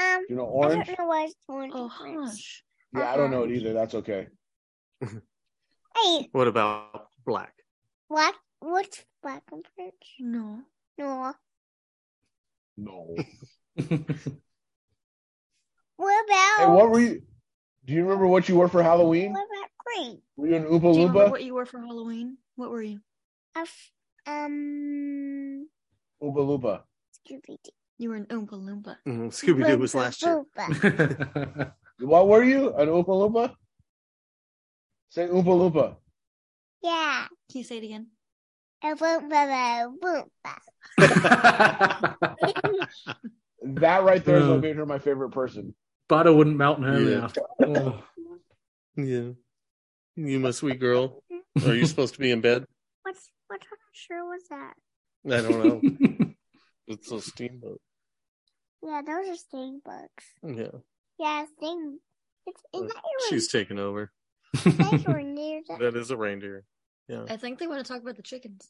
Um, You know I orange? don't know what orange Oh, is. hush. Yeah, I don't know it either. That's okay. Hey, What about black? black. What's black and orange? No. No. No. What about? Hey, what were you? Do you remember what you were for Halloween? What about green? Were you an Oompa Do you remember Loompa? what you were for Halloween? What were you? A f- um, Oompa Loompa. Scooby Doo. You were an Oompa Loompa. Mm, Scooby Doo was last year. What were you? An Oompa Loompa? Say Oompa Loompa. Yeah. Can you say it again? A Loompa, Loompa. That right there is what made her my favorite person. Butter wouldn't melt in her Yeah. mouth. Oh. Yeah. You my sweet girl. Are you supposed to be in bed? What's what kind of shirt was that? I don't know. It's a steamboat. Yeah, those are steamboats. Yeah. Yeah, steam. It's, is that your She's taking over. Is that your reindeer? That is a reindeer. Yeah. I think they want to talk about the chickens.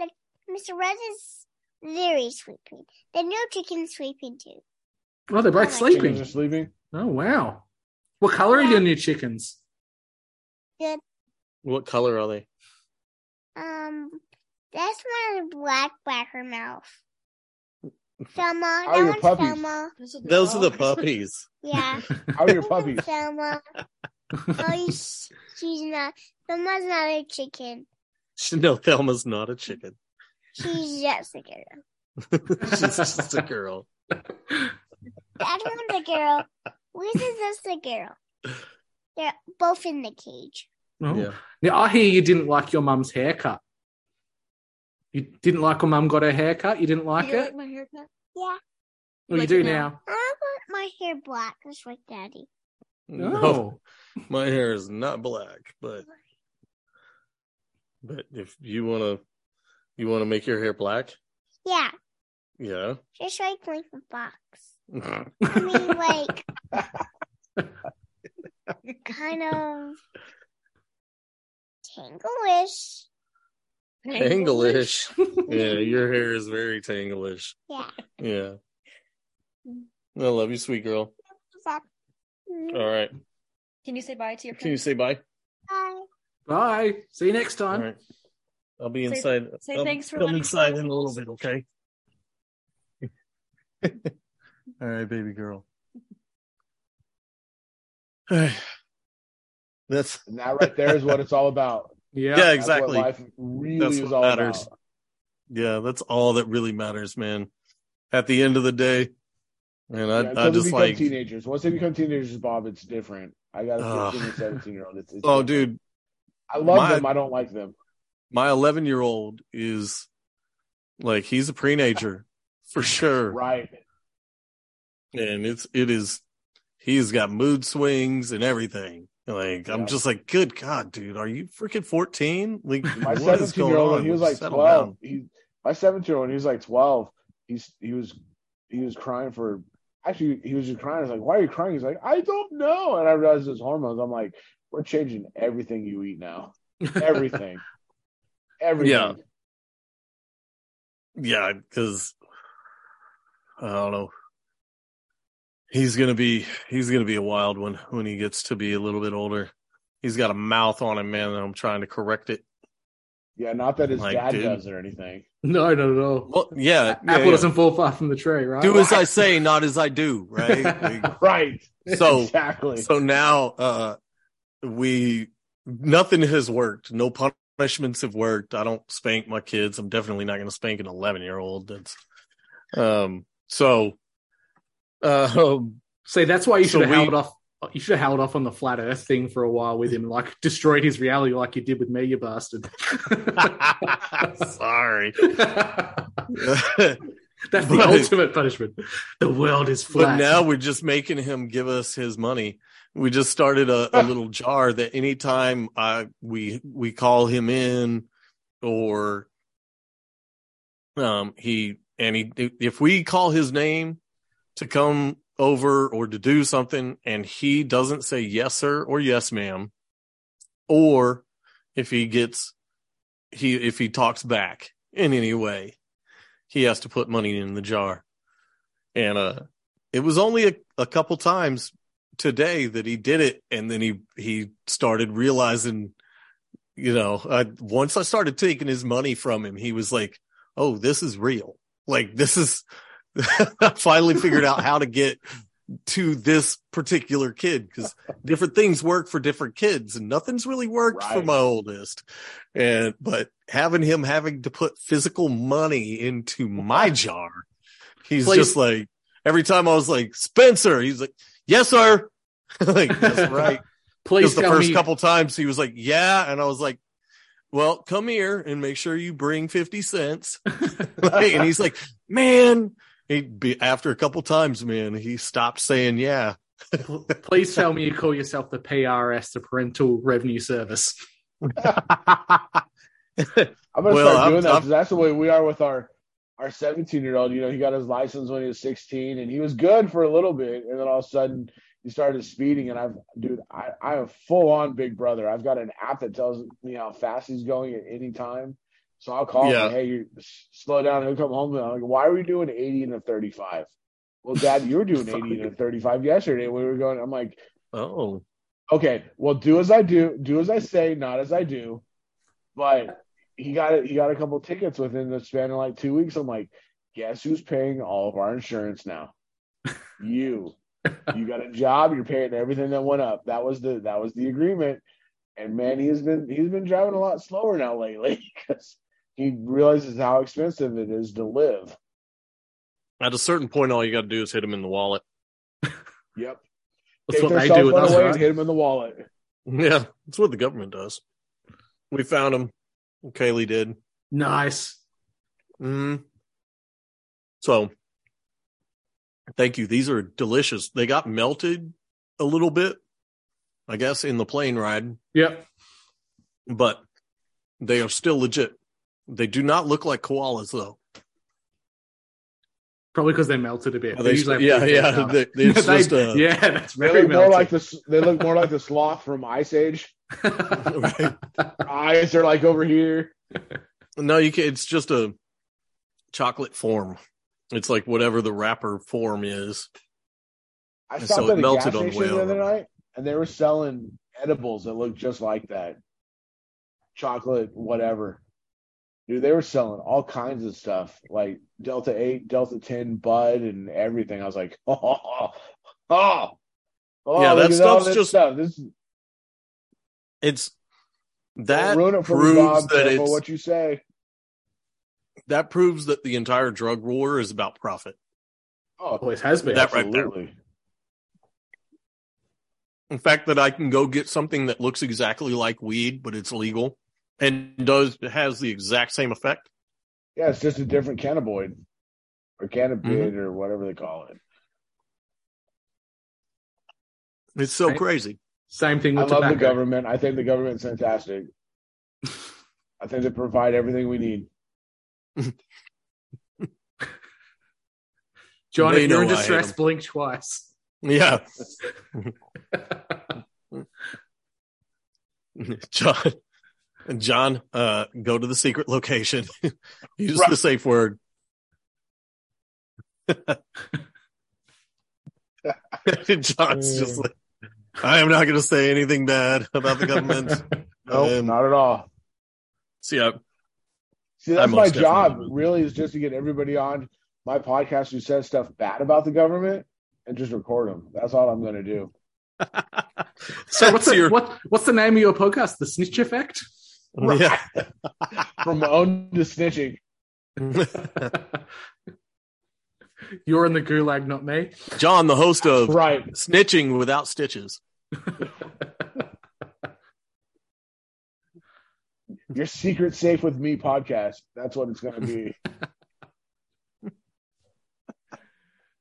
Mr. Red is very sleeping. The new chicken's sleeping too. oh, they're both Chickens Chickens sleeping. are sleeping. Oh wow. What color are your new chickens? Good. What color are they? Um, that's one is black backer mouth. Selma, How are that your one's puppies? Selma. Those are, Those are the puppies. Yeah, How are your puppies? Selma. Oh, she's, she's not. Selma's not a chicken. No, Thelma's not a chicken. She's just a girl. She's just a girl. That one's a girl. Lisa's just a girl. They're both in the cage. Oh. Yeah. Now I hear you didn't like your mum's haircut. You didn't like when mum got her haircut. You didn't like you it. like my haircut? Yeah, well, you like do now. now? I want my hair black, just like Daddy. No, No. my hair is not black, but but if you wanna you wanna make your hair black, Yeah, yeah. just like Lincoln Fox. I mean, like, kind of tanglish. Tanglish. yeah, your hair is very tanglish. Yeah. Yeah. I love you, sweet girl. All right. Can you say bye to your Can you say bye? Bye. Bye. See you next time. right. I'll be Say- inside. say I'll thanks for come inside in a little bit, okay? All right, baby girl. That's And that right there is what it's all about. Yeah. yeah, That's what exactly. life really That's is all matters. about. Yeah, that's all that really matters, man. At the end of the day, and I, Yeah, I just like, teenagers. Once they become teenagers, Bob, it's different. I got a Ugh. 15 and 17 year old. It's, it's oh, different. dude, I love my- them. I don't like them. my 11 year old is like he's a preenager for sure, Right. and it's it is he's got mood swings and everything. Like I'm just like, good God, dude, are you freaking 14? Like, My what is 17 going year old, he was like 12. down. He, my 17 year old, he was like 12, he's he was he was crying for. Actually, he was just crying. I was like, "Why are you crying?" He's like, "I don't know." And I realized his hormones. I'm like, "We're changing everything you eat now. Everything, everything." Yeah. Yeah, because I don't know. He's gonna be he's gonna be a wild one when he gets to be a little bit older. He's got a mouth on him, man, and I'm trying to correct it. Yeah, not that his Like, dad dude. does or anything. No, not at all. Well, yeah, yeah, Apple yeah. doesn't fall far from the tree, right? do as I say, not as I do, right? Like, Right. So- exactly. so now uh we nothing has worked. No punishments have worked. I don't spank my kids. I'm definitely not going to spank an 11 year old. That's um so um See, that's why you So should have we- held off. You should have held off on the flat Earth thing for a while with him, like destroyed his reality, like you did with me, you bastard. sorry. That's the But- ultimate punishment. The world is flat. But now we're just making him give us his money. We just started a, a little jar that anytime I we we call him in or um he and he if we call his name to come over or to do something and he doesn't say yes sir or yes ma'am or if he gets he if he talks back in any way he has to put money in the jar and uh it was only a, a couple times today that he did it, and then he he started realizing, you know, uh, once I started taking his money from him, he was like, "Oh, this is real. Like this is." I finally figured out how to get to this particular kid because different things work for different kids and nothing's really worked for my oldest. And but having him having to put physical money into my jar he's Please. just like every time i was like spencer he's like yes sir. Like that's right. Please the first me. couple times he was like yeah and i was like well come here and make sure you bring 50 cents. And he's like, man, he'd be after a couple times, man, he stopped saying yeah. Please tell me you call yourself the PRS, the Parental Revenue Service. I'm gonna Well, start I'm- doing that because that's the way we are with our our 17 year old. You know, he got his license when he was 16, and he was good for a little bit, and then all of a sudden he started speeding. And I've, dude, I I am full on Big Brother. I've got an app that tells me how fast he's going at any time. So I'll call Yeah. him, hey, you slow down. And he'll come home and I'm like, why are we doing 80 and a 35? Well, Dad, you were doing 80 and a 35 yesterday. We were going. I'm like, Oh, okay, well, do as I do, do as I say, not as I do. But he got it. He got a couple tickets within the span of like two weeks. I'm like, guess who's paying all of our insurance now? You. You got a job. You're paying everything that went up. That was the that was the agreement. And man, he's been he's been driving a lot slower now lately because he realizes how expensive it is to live. at a certain point, all you got to do is hit him in the wallet. Yep. That's Take what their they do with phone right? hit him in the wallet. Yeah, that's what the government does. We found him. Kaylee did. Nice. Mm. So, thank you. These are delicious. They got melted a little bit, I guess, in the plane ride, Yep. but they are still legit. They do not look like koalas, though. Probably because they melted a bit. They- usually yeah, yeah, they- They- just a- yeah, that's They look more like the they look more like the sloth from Ice Age. Right? Eyes are like over here. No, you can It's just a chocolate form. It's like whatever the wrapper form is. I And stopped so it at a melted gas on the station way the other night, and they were selling edibles that looked just like that. Chocolate, whatever. Dude, they were selling all kinds of stuff like Delta 8, Delta 10, Bud, and everything. I was like, oh, oh, oh, oh Yeah, that stuff's just- stuff. This It's don't that ruin it for me, proves Bob. that it's what you say. that proves that the entire drug war is about profit. Oh, Always has been. That right there. absolutely. In fact, that I can go get something that looks exactly like weed, but it's legal and does has the exact same effect. Yeah, it's just a different cannabinoid or cannabinoid Mm-hmm. or whatever they call it. It's so Right. crazy. Same thing I with love the government. I think the government's fantastic. I think they provide everything we need. John, They if you're in know I hate distress, 'em. blink twice. Yeah. John, John, uh, go to the secret location. Use Right. the safe word. John's just like, I am not going to say anything bad about the government. No, Um, not at all. See, I, See, that's I my job. would. Really, is just to get everybody on my podcast who says stuff bad about the government and just record them. That's all I'm going to do. so what's the, your- what, what's the name of your podcast? The Snitch Effect? Yeah. From my own to snitching. you're in the gulag, not me. John, the host of Right. Snitching Without Stitches. Your secret safe with me podcast. That's what it's going to be.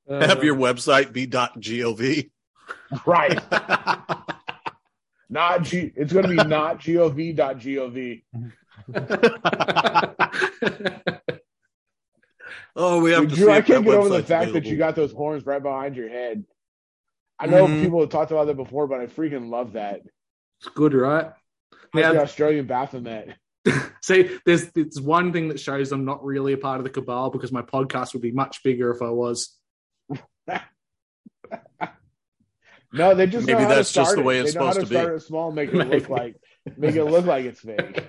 Have uh, your website be .gov. right. Not G. It's going to be not gov. Dot gov. Oh, we have Dude, to Drew, see I can't get over the website's fact that you got those horns right behind your head. I know Mhm. people have talked about that before, but I freaking love that. it's good, right? Like the Australian Baphomet. see, there's there's one thing that shows I'm not really a part of the cabal because my podcast would be much bigger if I was. No, they just Maybe know how that's to just the way it. it's they know how supposed to to be. start it small, make it Maybe. look like make it look like it's fake.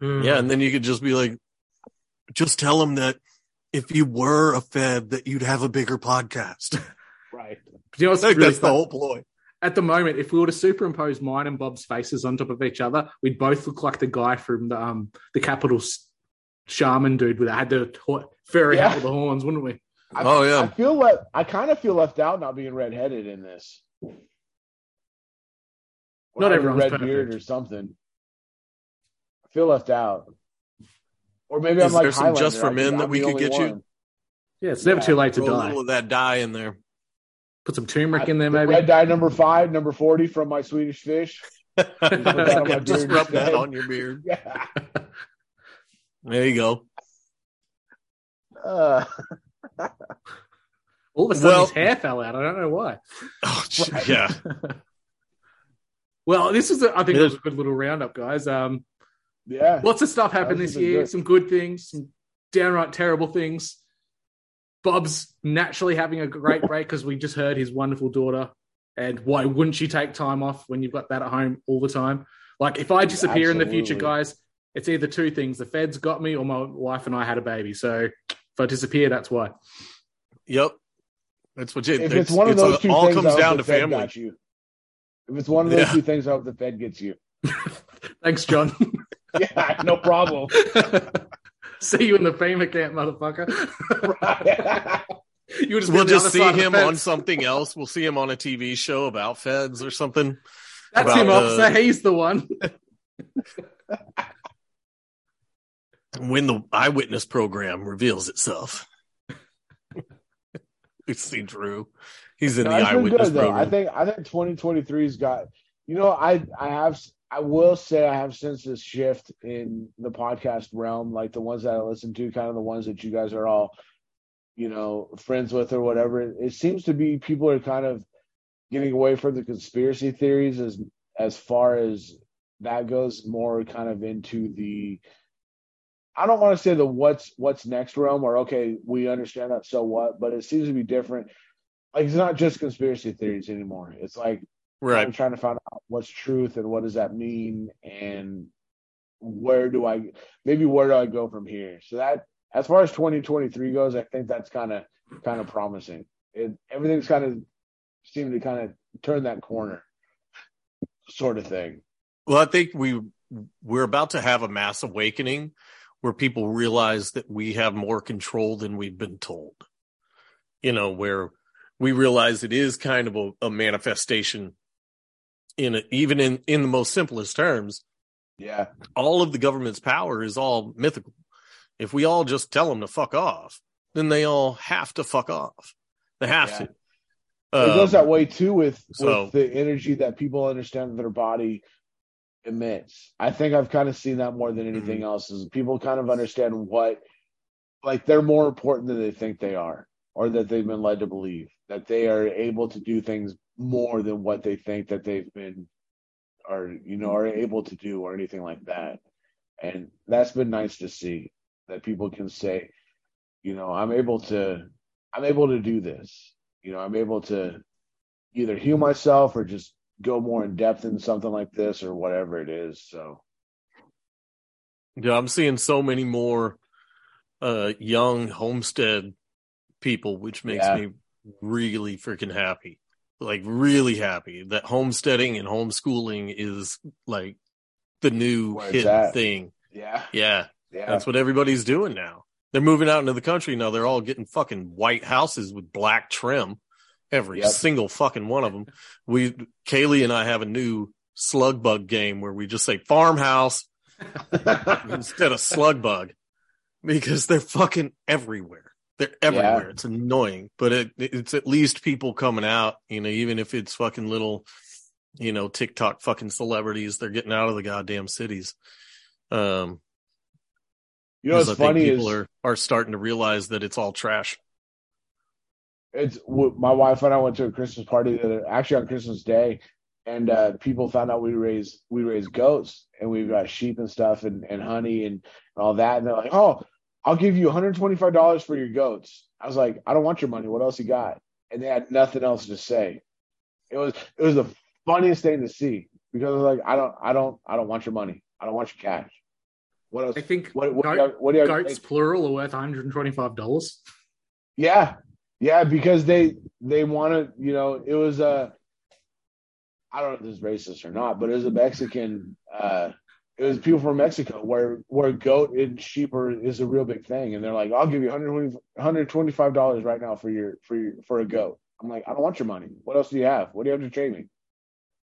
Yeah, and then you could just be like, just tell them that if you were a Fed, that you'd have a bigger podcast. Right. You know what's I think really that's the whole ploy. At the moment, if we were to superimpose mine and Bob's faces on top of each other, we'd both look like the guy from the um the Capitol S- Shaman dude with had the ho- furry Yeah. hat with the horns, wouldn't we? I, Oh, yeah. I feel le- I kind of feel left out not being redheaded in this. Or Not having a everyone's red beard or something. I feel left out. Or maybe Is I'm like there some just for men think that I'm we could only get you? Yeah, it's never Yeah, too late to Throw a die. little of that dye in there. Put some turmeric in there, The maybe. Red dye number five, number forty from my Swedish fish. that on just beard rub that on your beard. Yeah. There you go. Uh, All of a sudden, Well- his hair fell out. I don't know why. Oh, yeah. well, this is, a, I think, It it was a good little roundup, guys. Um, yeah. lots of stuff happened This this has been year. good. Some good things, some downright terrible things. Bob's naturally having a great break because we just heard his wonderful daughter. And why wouldn't you take time off when you've got that at home all the time? Like, if I disappear in the future, guys, it's either two things: the feds got me, or my wife and I had a baby. So if I disappear, that's why. Yep. That's what you, If it's, one of it's those two all things, comes down to family. got you. If it's one of those Yeah. two things, I hope the Fed gets you. Thanks, John. Yeah, no problem. See you in the FEMA camp, motherfucker. you just We'll just see him on something else. We'll see him on a TV show about feds or something. That's about him, the- officer. He's the one. When the eyewitness program reveals itself. we see Drew. He's in No, the eyewitness good, program. I think I think 2023's got. You know, I I have I will say I have sensed this shift in the podcast realm, like the ones that I listen to, kind of the ones that you guys are all, you know, friends with or whatever. It seems to be people are kind of getting away from the conspiracy theories as as far as that goes, more kind of into the. I don't want to say the what's what's next realm or okay, we understand that, so what? But it seems to be different like it's not just conspiracy theories anymore. It's like I'm right. trying to find out what's truth and what does that mean and where do I maybe where do I go from here? So that as far as 2023 goes, I think that's kind of kind of promising. It everything's kind of seemed to kind of turn that corner, sort of thing. Well, I think we we're about to have a mass awakening where people realize that we have more control than we've been told. You know, where we realize it is kind of a, a manifestation in a, even in in the most simplest terms. Yeah, All of the government's power is all mythical. If we all just tell them to fuck off, then they all have to fuck off. They have Yeah. to. it goes Um, that way too with so- with the energy that people understand that their body emits. I think I've kind of seen that more than anything Mm-hmm. else is people kind of understand what like they're more important than they think they are or that they've been led to believe that they are able to do things more than what they think that they've been or you know are able to do or anything like that. And that's been nice to see that people can say, you know, I'm able to I'm able to do this. You know, I'm able to either heal myself or just go more in depth in something like this or whatever it is. So Yeah, I'm seeing so many more uh young homestead people, which makes Yeah. me really freaking happy. Like really happy that homesteading and homeschooling is like the new hit thing. yeah, Yeah, yeah, that's what everybody's doing now. They're moving out into the country now. They're all getting fucking white houses with black trim. Every Yep. single fucking one of them. We, Kaylee and I have a new slug bug game where we just say farmhouse instead of slug bug because they're fucking everywhere. They're everywhere. It's annoying, but it, it's at least people coming out, you know, even if it's fucking little, you know, TikTok fucking celebrities, they're getting out of the goddamn cities. Um, you know what's I think funny people is are, are starting to realize that it's all trash. It's my wife and I went to a Christmas party that actually on Christmas Day, and uh, people found out we raise we raise goats and we've got sheep and stuff and, and honey and all that, and they're like, "Oh, I'll give you 125 dollars for your goats." I was like, "I don't want your money. What else you got?" and they had nothing else to say. It was it was the funniest thing to see because I was like, I don't, I don't, I don't want your money. I don't want your cash. What else? I think What, what, goat- do you what do you plural are worth one hundred and twenty five dollars. Yeah, yeah, because they they wanted, you know, it was a, I don't know if this is racist or not, but it was a Mexican. uh It was people from Mexico where where goat and sheep are is a real big thing, and they're like, I'll give you 120 125 dollars right now for your for your for a goat. I'm like, I don't want your money. What else do you have? What do you have to trade me?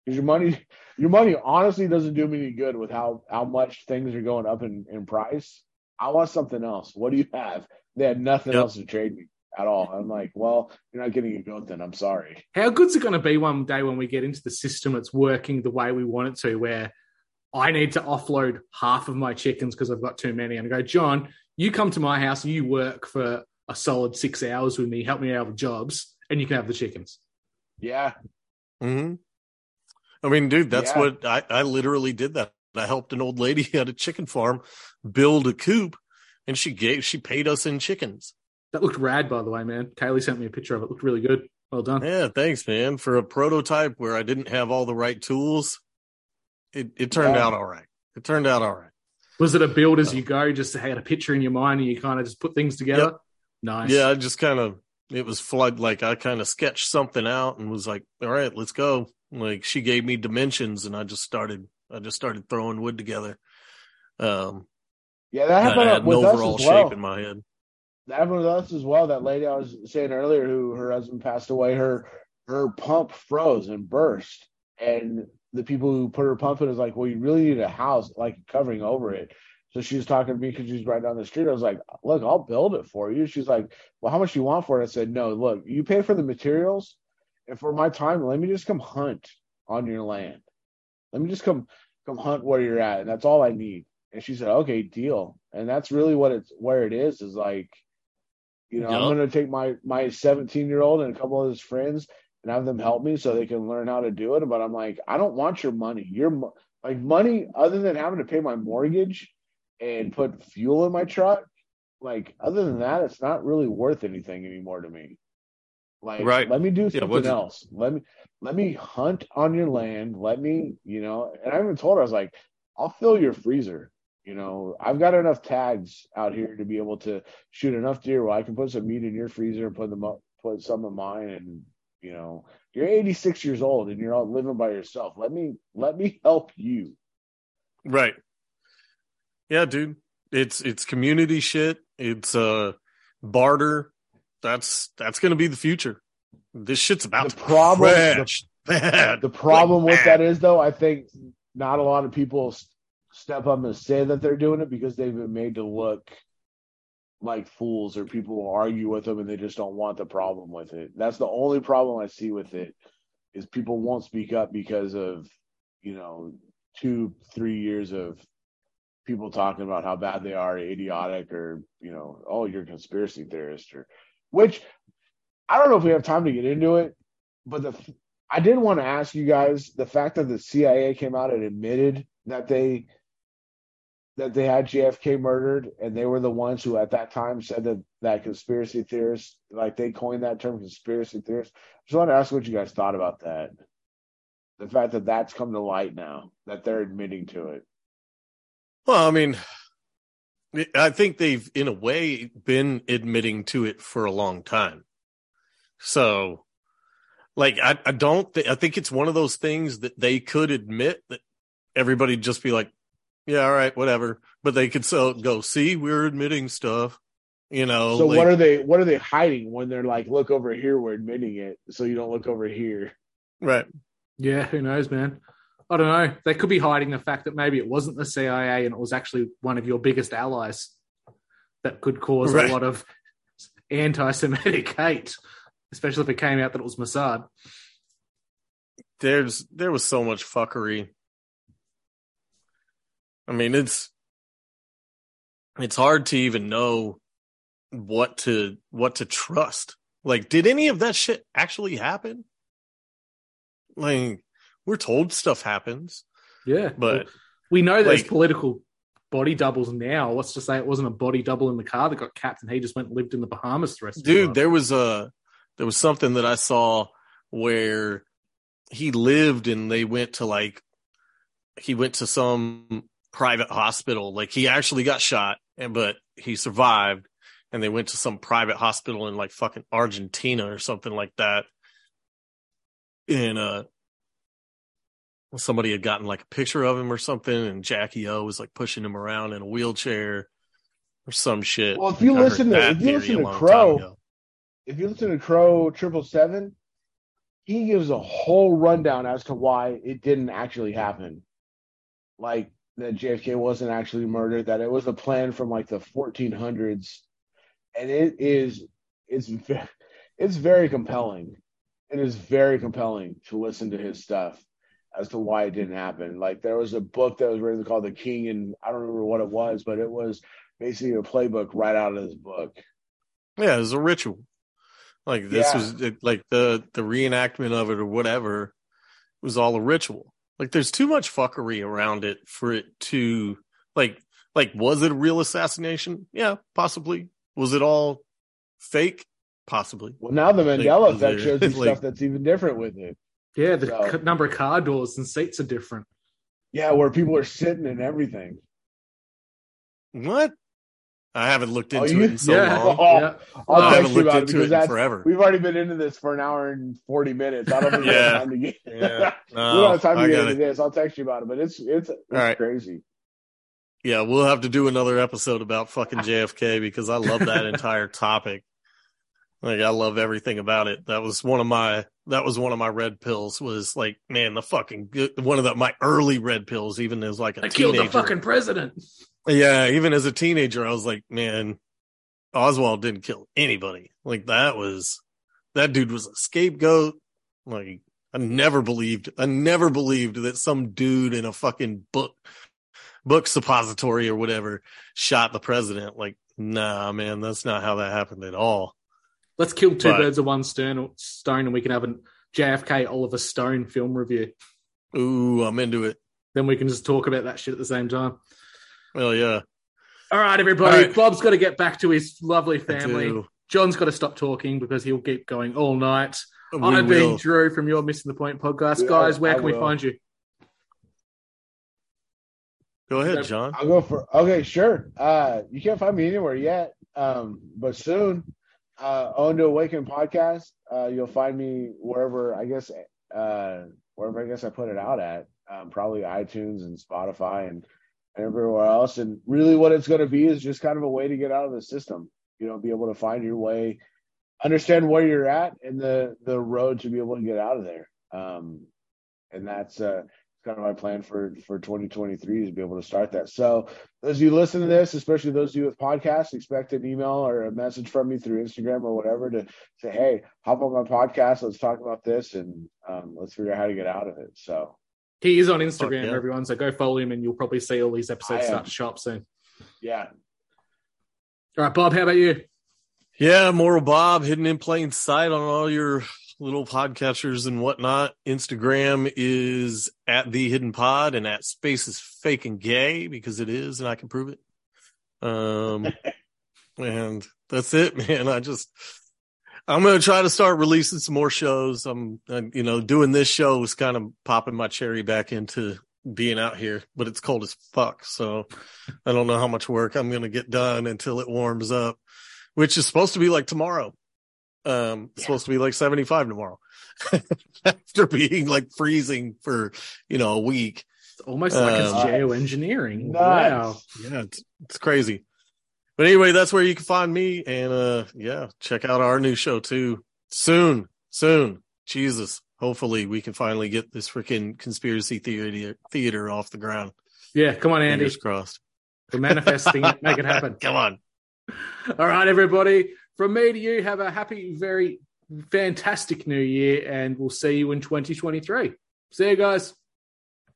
Because your money, your money honestly doesn't do me any good with how how much things are going up in in price. I want something else. What do you have? They had nothing Yep. else to trade me at all. I'm like, well, you're not getting a goat then. I'm sorry. How good's it going to be one day when we get into the system? It's working the way we want it to, where I need to offload half of my chickens because I've got too many, and I go, John, you come to my house, you work for a solid six hours with me, help me out with jobs, and you can have the chickens. Yeah, hmm I mean, dude, that's Yeah. what I, I literally did that. I helped an old lady at a chicken farm build a coop and she gave, she paid us in chickens. That looked rad, by the way, man. Kaylee sent me a picture of it. Looked really good. Well done. Yeah. Thanks, man. For a prototype where I didn't have all the right tools, it, it turned Yeah. out all right. It turned out all right. Was it a build as you go? Just had a picture in your mind and you kind of just put things together. Nice. Yeah. I just kind of, it was flood. Like I kind of sketched something out and was like, all right, let's go. Like she gave me dimensions and I just started, I just started throwing wood together. Um, yeah, that I happened had an with us overall as well. shape in my head. With us as well. That lady I was saying earlier, who her husband passed away, her her pump froze and burst, and the people who put her pump in was like, "Well, you really need a house like covering over it." So she was talking to me because she's right down the street. I was like, "Look, I'll build it for you." She's like, "Well, how much do you want for it?" I said, "No, look, you pay for the materials, and for my time, let me just come hunt on your land. Let me just come come hunt where you're at, and that's all I need." And she said, "Okay, deal." And that's really what it's where it is. Is like, you know, I'm going to take my my 17 year old and a couple of his friends and have them help me so they can learn how to do it. But I'm like, I don't want your money. Your like money other than having to pay my mortgage and put fuel in my truck. Like other than that, it's not really worth anything anymore to me. Like, Right. let me do something it- else. Let me let me hunt on your land. Let me, you know. And I even told her I was like, I'll fill your freezer. You know, I've got enough tags out here to be able to shoot enough deer where I can put some meat in your freezer and put them up, put some of mine. And you know, you're 86 years old and you're all living by yourself. Let me let me help you. Right. Yeah, dude. It's it's community shit. It's uh barter. That's that's gonna be the future. This shit's about The to problem- bad. The problem Like with that is, though, I think not a lot of people step up and say that they're doing it because they've been made to look like fools or people will argue with them and they just don't want the problem with it. That's the only problem I see with it is people won't speak up because of, you know, two, three years of people talking about how bad they are, idiotic, or, you know, oh, you're a conspiracy theorist or which I don't know if we have time to get into it, but the I did want to ask you guys the fact that the CIA came out and admitted that they that they had JFK murdered and they were the ones who at that time said that that conspiracy theorists like they coined that term conspiracy theorists. Just want to ask what you guys thought about that. The fact that that's come to light now that they're admitting to it. Well, I mean, I think they've, in a way, been admitting to it for a long time. So, like, I, I don't, th- I think it's one of those things that they could admit that everybody just be like, yeah, all right, whatever. But they could so go, see, we're admitting stuff, you know. So like- what are they what are they hiding when they're like, look over here, we're admitting it, so you don't look over here. right. Yeah, who knows, man? I don't know. They could be hiding the fact that maybe it wasn't the CIA and it was actually one of your biggest allies that could cause Right. a lot of anti Semitic hate, especially if it came out that it was Mossad. there's there was so much fuckery. I mean, it's it's hard to even know what to what to trust. Like, did any of that shit actually happen? Like, we're told stuff happens, Yeah. but we know there's like- political body doubles now. What's to say it wasn't a body double in the car that got capped and he just went and lived in the Bahamas the rest of dude, there was a there was something that I saw where he lived and they went to like he went to some private hospital. Like he actually got shot and but he survived and they went to some private hospital in like fucking Argentina or something like that. And uh somebody had gotten like a picture of him or something and Jackie O was like pushing him around in a wheelchair or some shit. Well, if you I listen to- if you listen to Crow, if you listen to Crow Triple Seven, he gives a whole rundown as to why it didn't actually happen. Like that JFK wasn't actually murdered, that it was a plan from like the 1400s, and it is it's ve- it's very compelling. It is very compelling to listen to his stuff as to why it didn't happen. Like there was a book that was written called The King, and I don't remember what it was, but it was basically a playbook right out of this book. Yeah, it was a ritual. Like this Yeah. was it, like the the reenactment of it or whatever was all a ritual. Like there's too much fuckery around it for it to like like was it a real assassination? Yeah, possibly. Was it all fake? Possibly. Well, now the Mandela was effect there- shows you like- stuff that's even different with it. Yeah, the So- number of car doors and seats are different. Yeah, where people are sitting and everything. What? I haven't looked Oh, into you- it in so yeah. long. Oh, yeah. I'll I haven't looked about it into it in forever. we've already been into this for an hour and forty minutes. I don't think we Yeah. have time to get. Yeah. we No, don't have time to I get into it. this. I'll text you about it, but it's it's, it's right. crazy. Yeah, we'll have to do another episode about fucking JFK because I love that entire topic. Like I love everything about it. That was one of my that was one of my red pills was like, man, the fucking good one of the my early red pills, even as like a They killed the fucking president. Yeah, even as a teenager, I was like, man, Oswald didn't kill anybody. Like that was that dude was a scapegoat. Like I never believed I never believed that some dude in a fucking book book suppository or whatever shot the president. Like, nah, man, that's not how that happened at all. Let's kill two But- birds with one stone, stone, and we can have a JFK Oliver Stone film review. Ooh, I'm into it. Then we can just talk about that shit at the same time. Well, yeah. All right, everybody. All right. Bob's got to get back to his lovely family. John's got to stop talking because he'll keep going all night. We I've been. Drew from Your Missing the Point podcast. Yeah, Guys, where I can we find you? Go ahead, John. I'll go for okay, sure. Uh, you can't find me anywhere yet, um, but soon. Uh, Owned to Awakened podcast. Uh, you'll find me wherever I guess uh, wherever I guess I put it out at. Um, probably iTunes and Spotify and everywhere else. And really, what it's going to be is just kind of a way to get out of the system. You know, be able to find your way, understand where you're at, and the the road to be able to get out of there. Um, and that's uh, kind of my plan for for 2023 is to be able to start that. So as you listen to this, especially those of you with podcasts, expect an email or a message from me through Instagram or whatever to say, "Hey, hop on my podcast. Let's talk about this and um, let's figure out how to get out of it." So He is on Instagram, yeah. everyone. So go follow him, and you'll probably see all these episodes I am. start to show up soon. yeah, All right, Bob. How about you? Yeah, Moral Bob hidden in plain sight on all your little podcatchers and whatnot. Instagram is at the hidden pod and at space is fake and gay because it is and I can prove it. Um, and that's it, man. I just, I'm going to try to start releasing some more shows. I'm, uh, you know, doing this show is kind of popping my cherry back into being out here, but it's cold as fuck. So I don't know how much work I'm going to get done until it warms up which is supposed to be like tomorrow. Um, it's supposed to be like 75 tomorrow after being like freezing for, you know, a week. It's almost like it's Um, geoengineering. Nice. Wow. Yeah. It's, it's crazy. But anyway, that's where you can find me. And, uh, yeah, check out our new show too. Soon, soon. Jesus. Hopefully we can finally get this freaking conspiracy theater theater off the ground. Yeah, come on, Andy. Fingers crossed. We're manifesting it. Make it happen. Come on. All right, everybody. From me to you, have a happy, very fantastic new year, and we'll see you in 2023. See you guys.